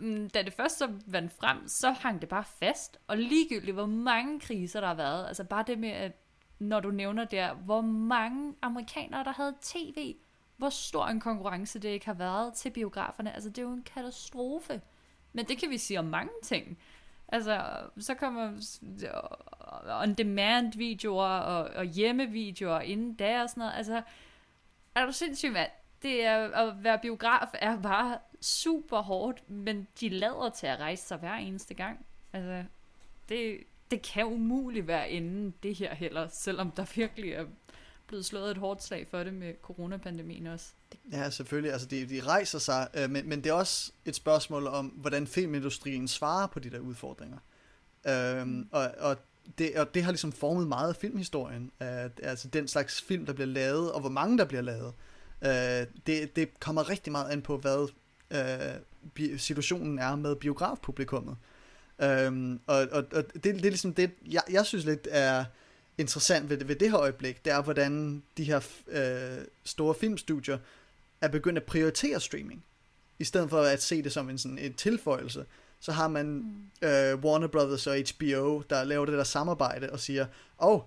Mm, da det først så vandt frem, så hang det bare fast. Og ligegyldigt, hvor mange kriser der har været. Altså bare det med, at når du nævner der, hvor mange amerikanere, der havde tv, hvor stor en konkurrence det ikke har været til biograferne. Altså, det er jo en katastrofe. Men det kan vi sige om mange ting. Altså, så kommer on-demand videoer og, og hjemmevideoer inden da og sådan noget. Altså, er du sindssygt, mand? Det er, at være biograf er bare super hårdt, men de lader til at rejse sig hver eneste gang. Altså, det, det kan umuligt være inden det her heller, selvom der virkelig er blevet slået et hårdt slag for det med coronapandemien også. Ja, selvfølgelig. Altså, de, de rejser sig, øh, men, men det er også et spørgsmål om, hvordan filmindustrien svarer på de der udfordringer. Øhm, og, og, det, og det har ligesom formet meget af filmhistorien. Øh, altså den slags film, der bliver lavet, og hvor mange der bliver lavet. Øh, det, det kommer rigtig meget an på, hvad øh, situationen er med biografpublikummet. Øhm, og og, og det, det er ligesom det, jeg, jeg synes lidt er interessant ved, ved det her øjeblik, det er, hvordan de her øh, store filmstudier er begyndt at prioritere streaming. I stedet for at se det som en, sådan, en tilføjelse, så har man mm. øh, Warner Brothers og HBO, der laver det der samarbejde og siger, åh, oh,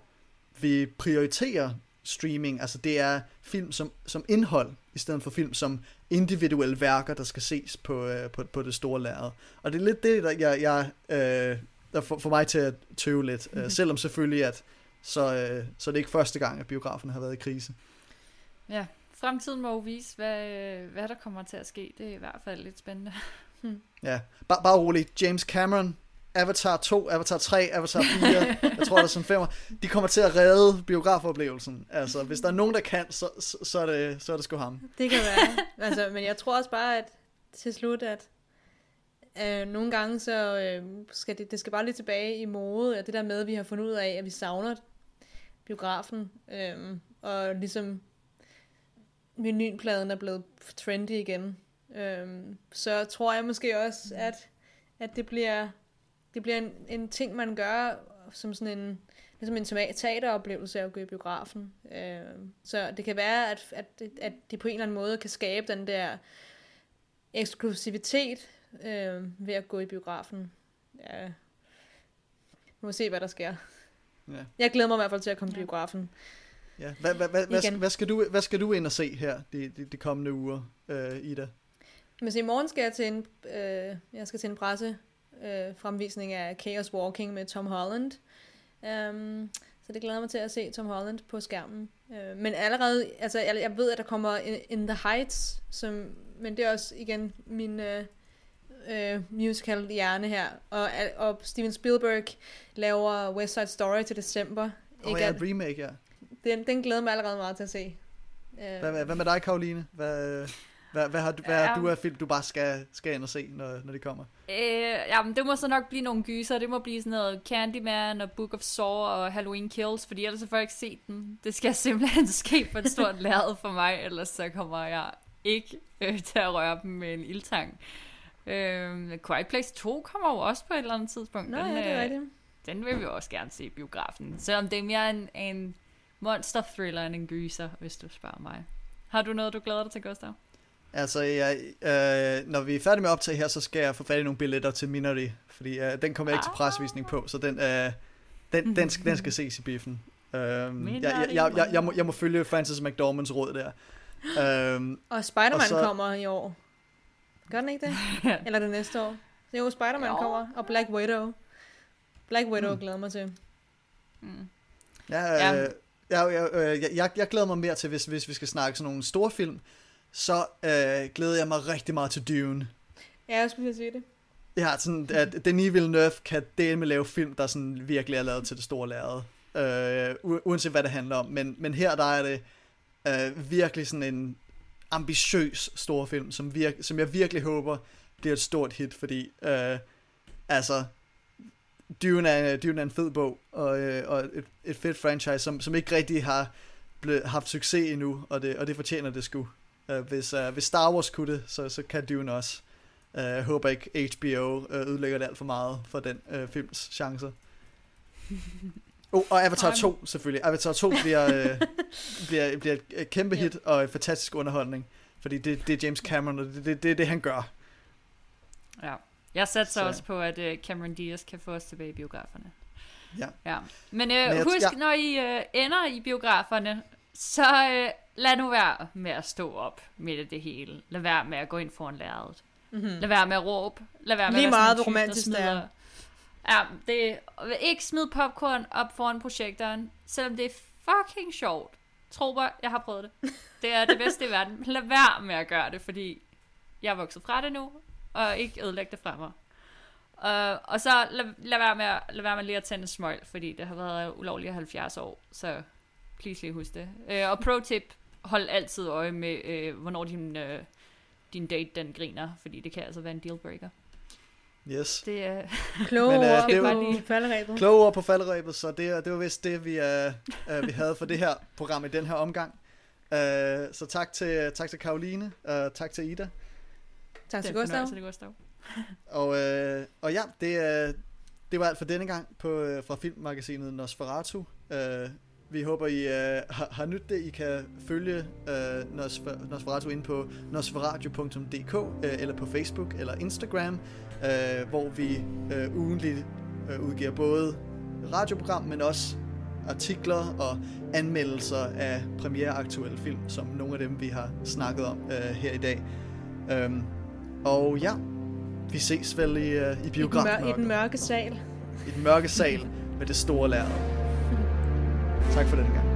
vi prioriterer streaming, altså det er film som, som indhold, i stedet for film som individuelle værker, der skal ses på, øh, på, på det store lærred. Og det er lidt det, der, jeg, jeg, øh, der får, får mig til at tøve lidt, øh, selvom selvfølgelig, at så, øh, så er det ikke første gang, at biografen har været i krise. Ja, fremtiden må jo vise, hvad, øh, hvad der kommer til at ske. Det er i hvert fald lidt spændende. *laughs* Ja, bare, bare roligt. James Cameron, Avatar 2, Avatar 3, Avatar 4, jeg tror, der er sådan femmer. De kommer til at redde biografoplevelsen. Altså, hvis der er nogen, der kan, så, så, så, er, det, så er det sgu ham. Det kan være. altså, men jeg tror også bare, at til slut, at øh, nogle gange, så øh, skal det, det skal bare lidt tilbage i mode, og det der med, at vi har fundet ud af, at vi savner biografen, øh, og ligesom menynpladen er blevet trendy igen. Øh, så tror jeg måske også, at, at det bliver, det bliver en, en ting, man gør som sådan en, ligesom en teateroplevelse af at gå i biografen. Øh, så det kan være, at, at, at det på en eller anden måde kan skabe den der eksklusivitet øh, ved at gå i biografen. Ja. Vi må se, hvad der sker. Ja. Jeg glæder mig i hvert fald til at komme i biografen. Ja. Hvad, hvad, hvad, hvad, hvad, skal du, hvad skal du ind og se her de, de, de kommende uger, øh, Ida? Men så i morgen skal jeg til en, øh, jeg skal til en presse øh, fremvisning af Chaos Walking med Tom Holland. Um, så det glæder mig til at se Tom Holland på skærmen. Uh, men allerede, altså jeg, jeg ved, at der kommer In, In the Heights, som, men det er også igen min uh, uh, musical hjerne her. Og, og Steven Spielberg laver West Side Story til december. Og Ikke ja, at- remake, ja. den, den glæder mig allerede meget til at se. Uh, Hvad, hvad, hvad med dig, Karoline? Hvad, hvad, hvad, har du, hvad har Ja. du af film, du bare skal, skal ind og se, når, når de kommer? Øh, jamen, det må så nok blive nogle gyser. Det må blive sådan noget Candyman og Book of Saw og Halloween Kills, fordi ellers så får jeg ikke set den. Det skal *laughs* simpelthen ske på et stort lærred for mig, ellers så kommer jeg ikke øh, til at røre dem med en ildtang. Øh, Quiet Place 2 kommer jo også på et eller andet tidspunkt. Nå den, ja, det er øh, rigtigt. Den vil vi også gerne se i biografen. Selvom det er mere en, en monster thriller end en gyser, hvis du spørger mig. Har du noget, du glæder dig til, Gustav? Altså, jeg, øh, når vi er færdige med at optage her, så skal jeg få fat i nogle billetter til Minority, fordi øh, den kommer jeg ikke til presvisning på, så den, øh, den, den, skal, den skal ses i biffen. Øhm, jeg, jeg, jeg, jeg, jeg, må, jeg må følge Francis McDormands råd der. Øhm, Og Spider-Man Og så- kommer i år. Gør den ikke det? *laughs* Eller det næste år? Jo, Spider-Man Jo. kommer. Og Black Widow. Black Widow Mm. glæder mig til. Mm. Ja, Ja. øh, jeg, jeg, øh, jeg, jeg, jeg glæder mig mere til, hvis, hvis vi skal snakke sådan nogle store film, så øh, glæder jeg mig rigtig meget til Dune. Ja, jeg skulle sige det. Ja, sådan, at Denis Villeneuve kan dele med lave film, der sådan virkelig er lavet til det store lærred. Øh, uanset hvad det handler om. Men, men her der er det øh, virkelig sådan en ambitiøs stor film, som, virk, som jeg virkelig håber bliver et stort hit, fordi øh, altså Dune er, Dune er en fed bog, og, øh, og et, et fedt franchise, som, som ikke rigtig har ble, haft succes endnu, og det, og det fortjener det sgu. Øh, hvis, øh, hvis Star Wars kunne det, så, så kan Dune også. Øh, Jeg håber ikke HBO øh, ødelægger det alt for meget for den øh, films chancer. *laughs* Oh, og Avatar Ej, 2 selvfølgelig. Avatar 2 bliver, øh, *laughs* bliver, bliver et- kæmpe hit og en fantastisk underholdning. Fordi det, det er James Cameron, og det, det, det er det, han gør. Ja. Jeg satser Så- også på, at uh, Cameron Diaz kan få os tilbage i biograferne. Ja. ja. Men, uh, jeg- husk, ja. når I uh, ender i biograferne, så uh, lad nu være med at stå op midt af det hele. Lad være med at gå ind foran lærredet. Mm-hmm. Lad være med at råbe. Lad være med Lige at meget, hvor romantisk det er. Ja, det ikke smid popcorn op foran projektoren, selvom det er fucking sjovt. Tro mig, jeg har prøvet det. Det er det bedste i *laughs* verden. Lad være med at gøre det, fordi jeg er vokset fra det nu, og ikke ødelægge det fra mig. Uh, og så lad, lad, være med, at- lad være med lige at tænde smøg, fordi det har været ulovligt i 70 år, så please lige husk det. Uh, og pro tip, hold altid øje med, uh, hvornår din, uh, din date den griner, fordi det kan altså være en dealbreaker. Yes. Det *laughs* er... Kloge Men, øh, ord det er på falderæbet. Kloge ord på falderæbet, så det, det var vist det, vi, øh, øh, vi havde for det her program i den her omgang. Øh, så tak til, tak til Karoline, og tak til Ida. Tak til Gustav. er Gustav. *laughs* Og, øh, og ja, det, øh, det var alt for denne gang på, øh, fra filmmagasinet Nosferatu. Øh, vi håber, I øh, har, har nydt det. I kan følge øh, Nosfer, Nosferatu ind på nosferadio.dk øh, eller på Facebook eller Instagram, øh, hvor vi øh, ugentligt øh, udgiver både radioprogram, men også artikler og anmeldelser af premiereaktuelle film, som nogle af dem, vi har snakket om øh, her i dag. Øhm, og ja, vi ses vel i, øh, i I den, biografen. mør- I den mørke sal. I den mørke sal *laughs* med det store lærred. Tak for den gang.